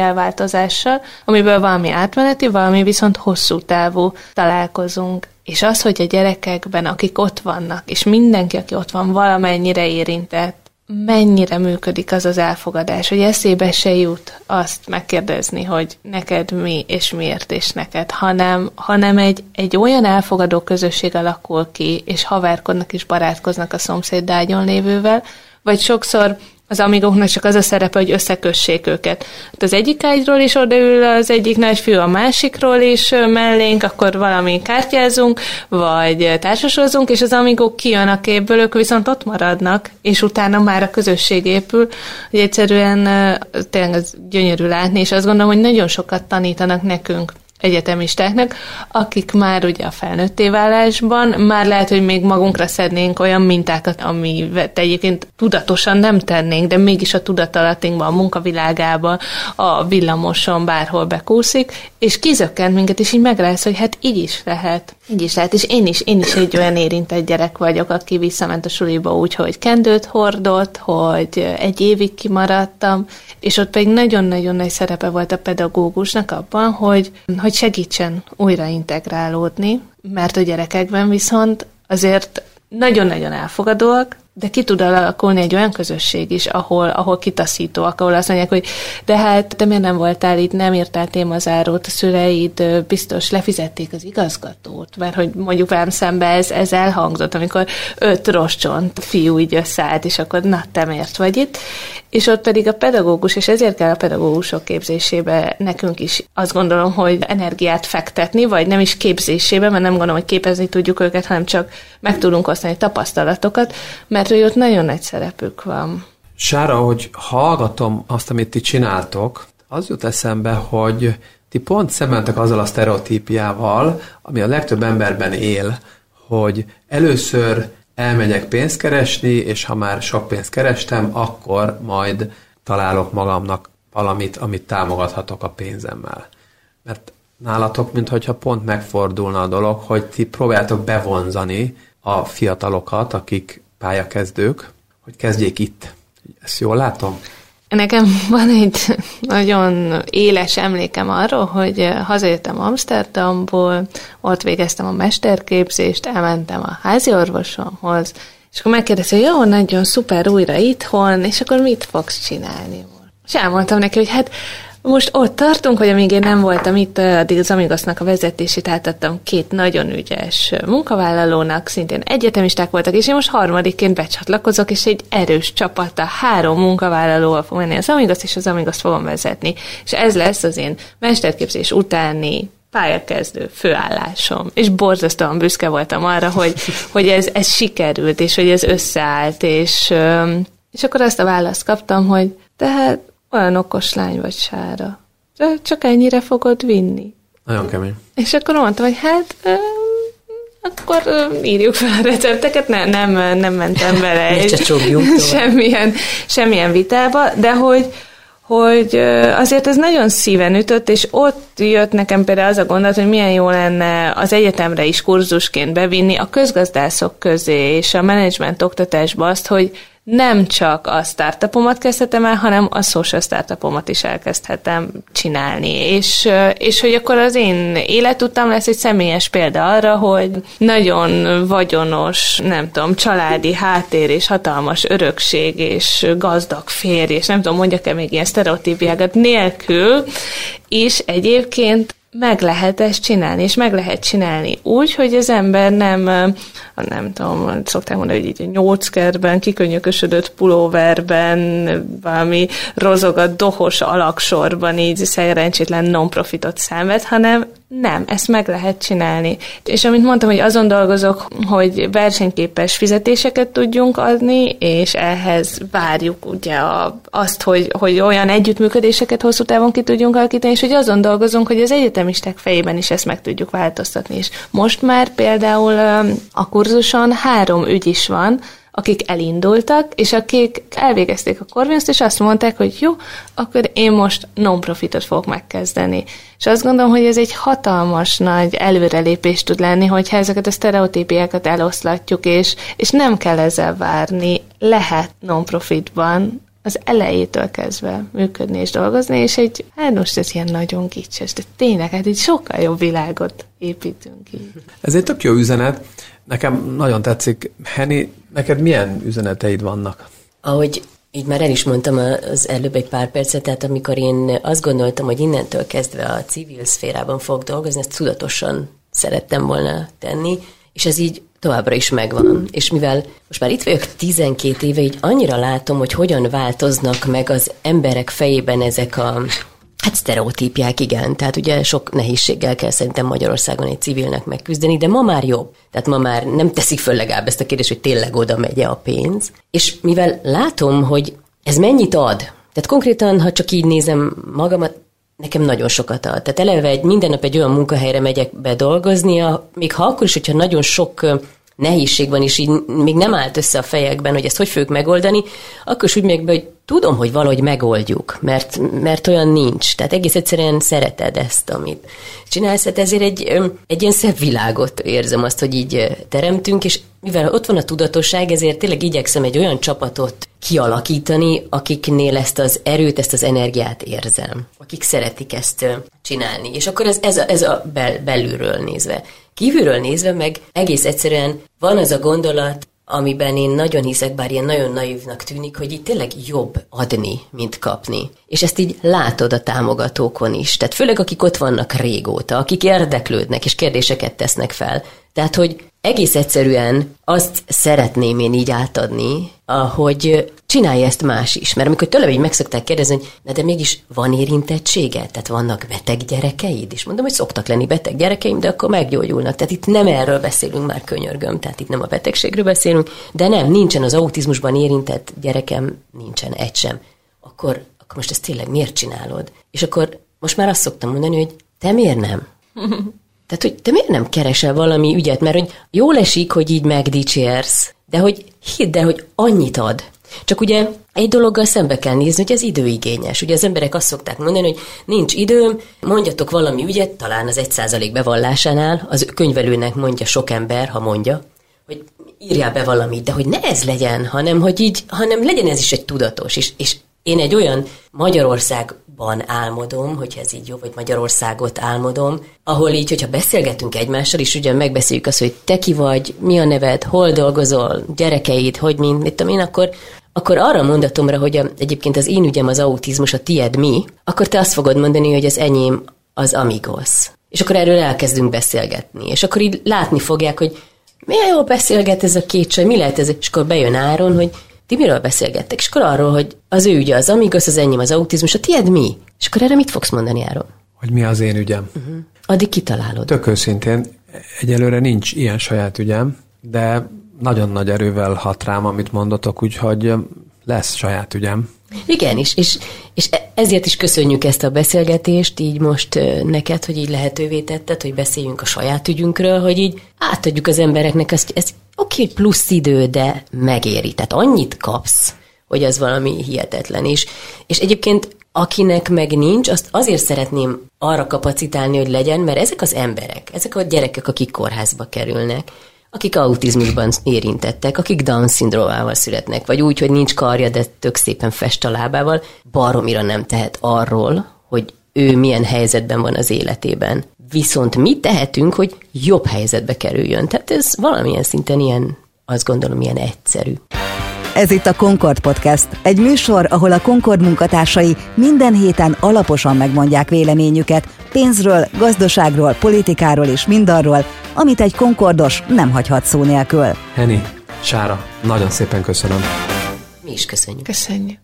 elváltozással, amiből valami átmeneti, valami viszont hosszú távú találkozunk. És az, hogy a gyerekekben, akik ott vannak, és mindenki, aki ott van, valamennyire érintett, mennyire működik az az elfogadás, hogy eszébe se jut azt megkérdezni, hogy neked mi és miért és neked, hanem, hanem egy, egy olyan elfogadó közösség alakul ki, és haverkodnak és barátkoznak a szomszéd ágyon lévővel, vagy sokszor az amigóknak csak az a szerepe, hogy összekössék őket. Hát az egyik ágyról is odaül az egyik nagy fiú a másikról is mellénk, akkor valami kártyázunk, vagy társasozunk, és az amigók kijön a képből, ők viszont ott maradnak, és utána már a közösség épül, hogy egyszerűen tényleg az gyönyörű látni, és azt gondolom, hogy nagyon sokat tanítanak nekünk egyetemistáknak, akik már ugye a felnőtté válásban, már lehet, hogy még magunkra szednénk olyan mintákat, ami egyébként tudatosan nem tennénk, de mégis a tudatalatinkban, a munkavilágában, a villamoson bárhol bekúszik, és kizökkent minket, és így meglátsz, hogy hát így is lehet. Így is lehet, és én is, én is egy olyan érintett gyerek vagyok, aki visszament a suliba úgy, hogy kendőt hordott, hogy egy évig kimaradtam, és ott pedig nagyon-nagyon nagy szerepe volt a pedagógusnak abban, hogy, hogy segítsen újra integrálódni, mert a gyerekekben viszont azért nagyon-nagyon elfogadóak, de ki tud alakulni egy olyan közösség is, ahol, ahol kitaszítóak, ahol azt mondják, hogy de hát te miért nem voltál itt, nem írtál témazárót, a szüleid biztos lefizették az igazgatót, mert hogy mondjuk velem szembe ez, ez elhangzott, amikor öt roscsont fiú így összeállt, és akkor na, te miért vagy itt, és ott pedig a pedagógus, és ezért kell a pedagógusok képzésébe nekünk is azt gondolom, hogy energiát fektetni, vagy nem is képzésébe, mert nem gondolom, hogy képezni tudjuk őket, hanem csak meg tudunk osztani tapasztalatokat, mert mert hogy ott nagyon nagy szerepük van. Sára, hogy hallgatom azt, amit ti csináltok, az jut eszembe, hogy ti pont szemeltek azzal a sztereotípiával, ami a legtöbb emberben él, hogy először elmegyek pénzt keresni, és ha már sok pénzt kerestem, akkor majd találok magamnak valamit, amit támogathatok a pénzemmel. Mert nálatok, mintha pont megfordulna a dolog, hogy ti próbáltok bevonzani a fiatalokat, akik pályakezdők, hogy kezdjék itt. Ezt jól látom? Nekem van egy nagyon éles emlékem arról, hogy hazajöttem Amsterdamból, ott végeztem a mesterképzést, elmentem a házi orvosomhoz, és akkor megkérdezte, hogy jó, nagyon szuper újra itthon, és akkor mit fogsz csinálni? És elmondtam neki, hogy hát most ott tartunk, hogy amíg én nem voltam itt, addig az Amigosnak a vezetését átadtam két nagyon ügyes munkavállalónak, szintén egyetemisták voltak, és én most harmadikként becsatlakozok, és egy erős csapata, három munkavállalóval fog menni az Amigos, és az Amigos fogom vezetni. És ez lesz az én mesterképzés utáni pályakezdő főállásom. És borzasztóan büszke voltam arra, hogy, hogy ez, ez sikerült, és hogy ez összeállt, és, és akkor azt a választ kaptam, hogy tehát olyan okos lány vagy, Sára. Csak ennyire fogod vinni. Nagyon kemény. És akkor mondtam, hogy hát akkor írjuk fel a recepteket, ne, nem, nem mentem bele egy semmilyen, semmilyen vitába, de hogy, hogy azért ez nagyon szíven ütött, és ott jött nekem például az a gondolat, hogy milyen jó lenne az egyetemre is kurzusként bevinni a közgazdászok közé és a menedzsment oktatásba azt, hogy nem csak a startupomat kezdhetem el, hanem a social startupomat is elkezdhetem csinálni. És, és hogy akkor az én életutam lesz egy személyes példa arra, hogy nagyon vagyonos, nem tudom, családi háttér és hatalmas örökség és gazdag férj, és nem tudom, mondjak-e még ilyen sztereotípiákat nélkül, és egyébként meg lehet ezt csinálni, és meg lehet csinálni úgy, hogy az ember nem, nem tudom, szokták mondani, hogy így nyóckerben, kikönyökösödött pulóverben, valami rozogat, dohos alaksorban így szerencsétlen non-profitot szenved, hanem Nem, ezt meg lehet csinálni. És amit mondtam, hogy azon dolgozok, hogy versenyképes fizetéseket tudjunk adni, és ehhez várjuk ugye a, azt, hogy, hogy olyan együttműködéseket hosszú távon ki tudjunk alakítani, és hogy azon dolgozunk, hogy az egyetemisták fejében is ezt meg tudjuk változtatni. És most már például a kurzuson három ügy is van, akik elindultak, és akik elvégezték a korvinszt, és azt mondták, hogy jó, akkor én most non-profitot fogok megkezdeni. És azt gondolom, hogy ez egy hatalmas nagy előrelépés tud lenni, hogyha ezeket a sztereotípiákat eloszlatjuk, és, és nem kell ezzel várni, lehet non-profitban az elejétől kezdve működni és dolgozni, és egy, hát most ez ilyen nagyon kicses, de tényleg, hát egy sokkal jobb világot építünk ki. Ez egy tök jó üzenet. Nekem nagyon tetszik. Henny, neked milyen üzeneteid vannak? Ahogy így már el is mondtam az előbb egy pár percet, tehát amikor én azt gondoltam, hogy innentől kezdve a civil szférában fog dolgozni, ezt tudatosan szerettem volna tenni, és ez így továbbra is megvan. És mivel most már itt vagyok 12 éve, így annyira látom, hogy hogyan változnak meg az emberek fejében ezek a Hát sztereotípiák, igen. Tehát ugye sok nehézséggel kell szerintem Magyarországon egy civilnek megküzdeni, de ma már jobb. Tehát ma már nem teszik föl legalább ezt a kérdést, hogy tényleg oda megy a pénz. És mivel látom, hogy ez mennyit ad, tehát konkrétan, ha csak így nézem magamat, nekem nagyon sokat ad. Tehát eleve egy, minden nap egy olyan munkahelyre megyek be dolgozni, még ha akkor is, hogyha nagyon sok nehézség van, és így még nem állt össze a fejekben, hogy ezt hogy fogjuk megoldani, akkor is úgy be, hogy tudom, hogy valahogy megoldjuk, mert, mert olyan nincs. Tehát egész egyszerűen szereted ezt, amit csinálsz, hát ezért egy, egy ilyen szebb világot érzem azt, hogy így teremtünk, és mivel ott van a tudatosság, ezért tényleg igyekszem egy olyan csapatot kialakítani, akiknél ezt az erőt, ezt az energiát érzem, akik szeretik ezt csinálni. És akkor ez, ez a, ez a bel, belülről nézve. Kívülről nézve meg egész egyszerűen van az a gondolat, amiben én nagyon hiszek, bár ilyen nagyon naívnak tűnik, hogy itt tényleg jobb adni, mint kapni. És ezt így látod a támogatókon is. Tehát főleg akik ott vannak régóta, akik érdeklődnek és kérdéseket tesznek fel. Tehát, hogy egész egyszerűen azt szeretném én így átadni, hogy csinálja ezt más is. Mert amikor tőlem így meg szokták kérdezni, hogy na de mégis van érintettsége? Tehát vannak beteg gyerekeid? És mondom, hogy szoktak lenni beteg gyerekeim, de akkor meggyógyulnak. Tehát itt nem erről beszélünk már könyörgöm, tehát itt nem a betegségről beszélünk, de nem, nincsen az autizmusban érintett gyerekem, nincsen egy sem. Akkor, akkor most ezt tényleg miért csinálod? És akkor most már azt szoktam mondani, hogy te miért nem? Tehát, hogy te miért nem keresel valami ügyet, mert hogy jól esik, hogy így megdicsérsz, de hogy hidd el, hogy annyit ad. Csak ugye egy dologgal szembe kell nézni, hogy ez időigényes. Ugye az emberek azt szokták mondani, hogy nincs időm, mondjatok valami ügyet, talán az egy százalék bevallásánál, az könyvelőnek mondja sok ember, ha mondja, hogy írjál be valamit, de hogy ne ez legyen, hanem hogy így, hanem legyen ez is egy tudatos, és, és én egy olyan Magyarországban álmodom, hogy ez így jó, vagy Magyarországot álmodom, ahol így, hogyha beszélgetünk egymással, és ugye megbeszéljük azt, hogy te ki vagy, mi a neved, hol dolgozol, gyerekeid, hogy mint, mit tudom én, akkor, akkor arra mondatomra, hogy a, egyébként az én ügyem az autizmus, a tied mi, akkor te azt fogod mondani, hogy az enyém az amigos. És akkor erről elkezdünk beszélgetni. És akkor így látni fogják, hogy milyen jól beszélget ez a két csaj, mi lehet ez? És akkor bejön Áron, hogy ti miről beszélgettek? És akkor arról, hogy az ő ügye az amigos, az enyém az autizmus, a tied mi? És akkor erre mit fogsz mondani Áron? Hogy mi az én ügyem? Uh-huh. Addig kitalálod. Tök őszintén, egyelőre nincs ilyen saját ügyem, de nagyon nagy erővel hat rám, amit mondotok, úgyhogy lesz saját ügyem. Igen, és, és, és ezért is köszönjük ezt a beszélgetést, így most neked, hogy így lehetővé tetted, hogy beszéljünk a saját ügyünkről, hogy így átadjuk az embereknek azt, ez oké, okay, plusz idő, de megéri. Tehát annyit kapsz, hogy az valami hihetetlen is. És egyébként akinek meg nincs, azt azért szeretném arra kapacitálni, hogy legyen, mert ezek az emberek, ezek a gyerekek, akik kórházba kerülnek, akik autizmusban érintettek, akik Down-szindrómával születnek, vagy úgy, hogy nincs karja, de tök szépen fest a lábával, baromira nem tehet arról, hogy ő milyen helyzetben van az életében. Viszont mit tehetünk, hogy jobb helyzetbe kerüljön? Tehát ez valamilyen szinten ilyen, azt gondolom, ilyen egyszerű. Ez itt a Concord Podcast, egy műsor, ahol a Concord munkatársai minden héten alaposan megmondják véleményüket pénzről, gazdaságról, politikáról és mindarról, amit egy Concordos nem hagyhat szó nélkül. Heni, Sára, nagyon szépen köszönöm. Mi is köszönjük. Köszönjük.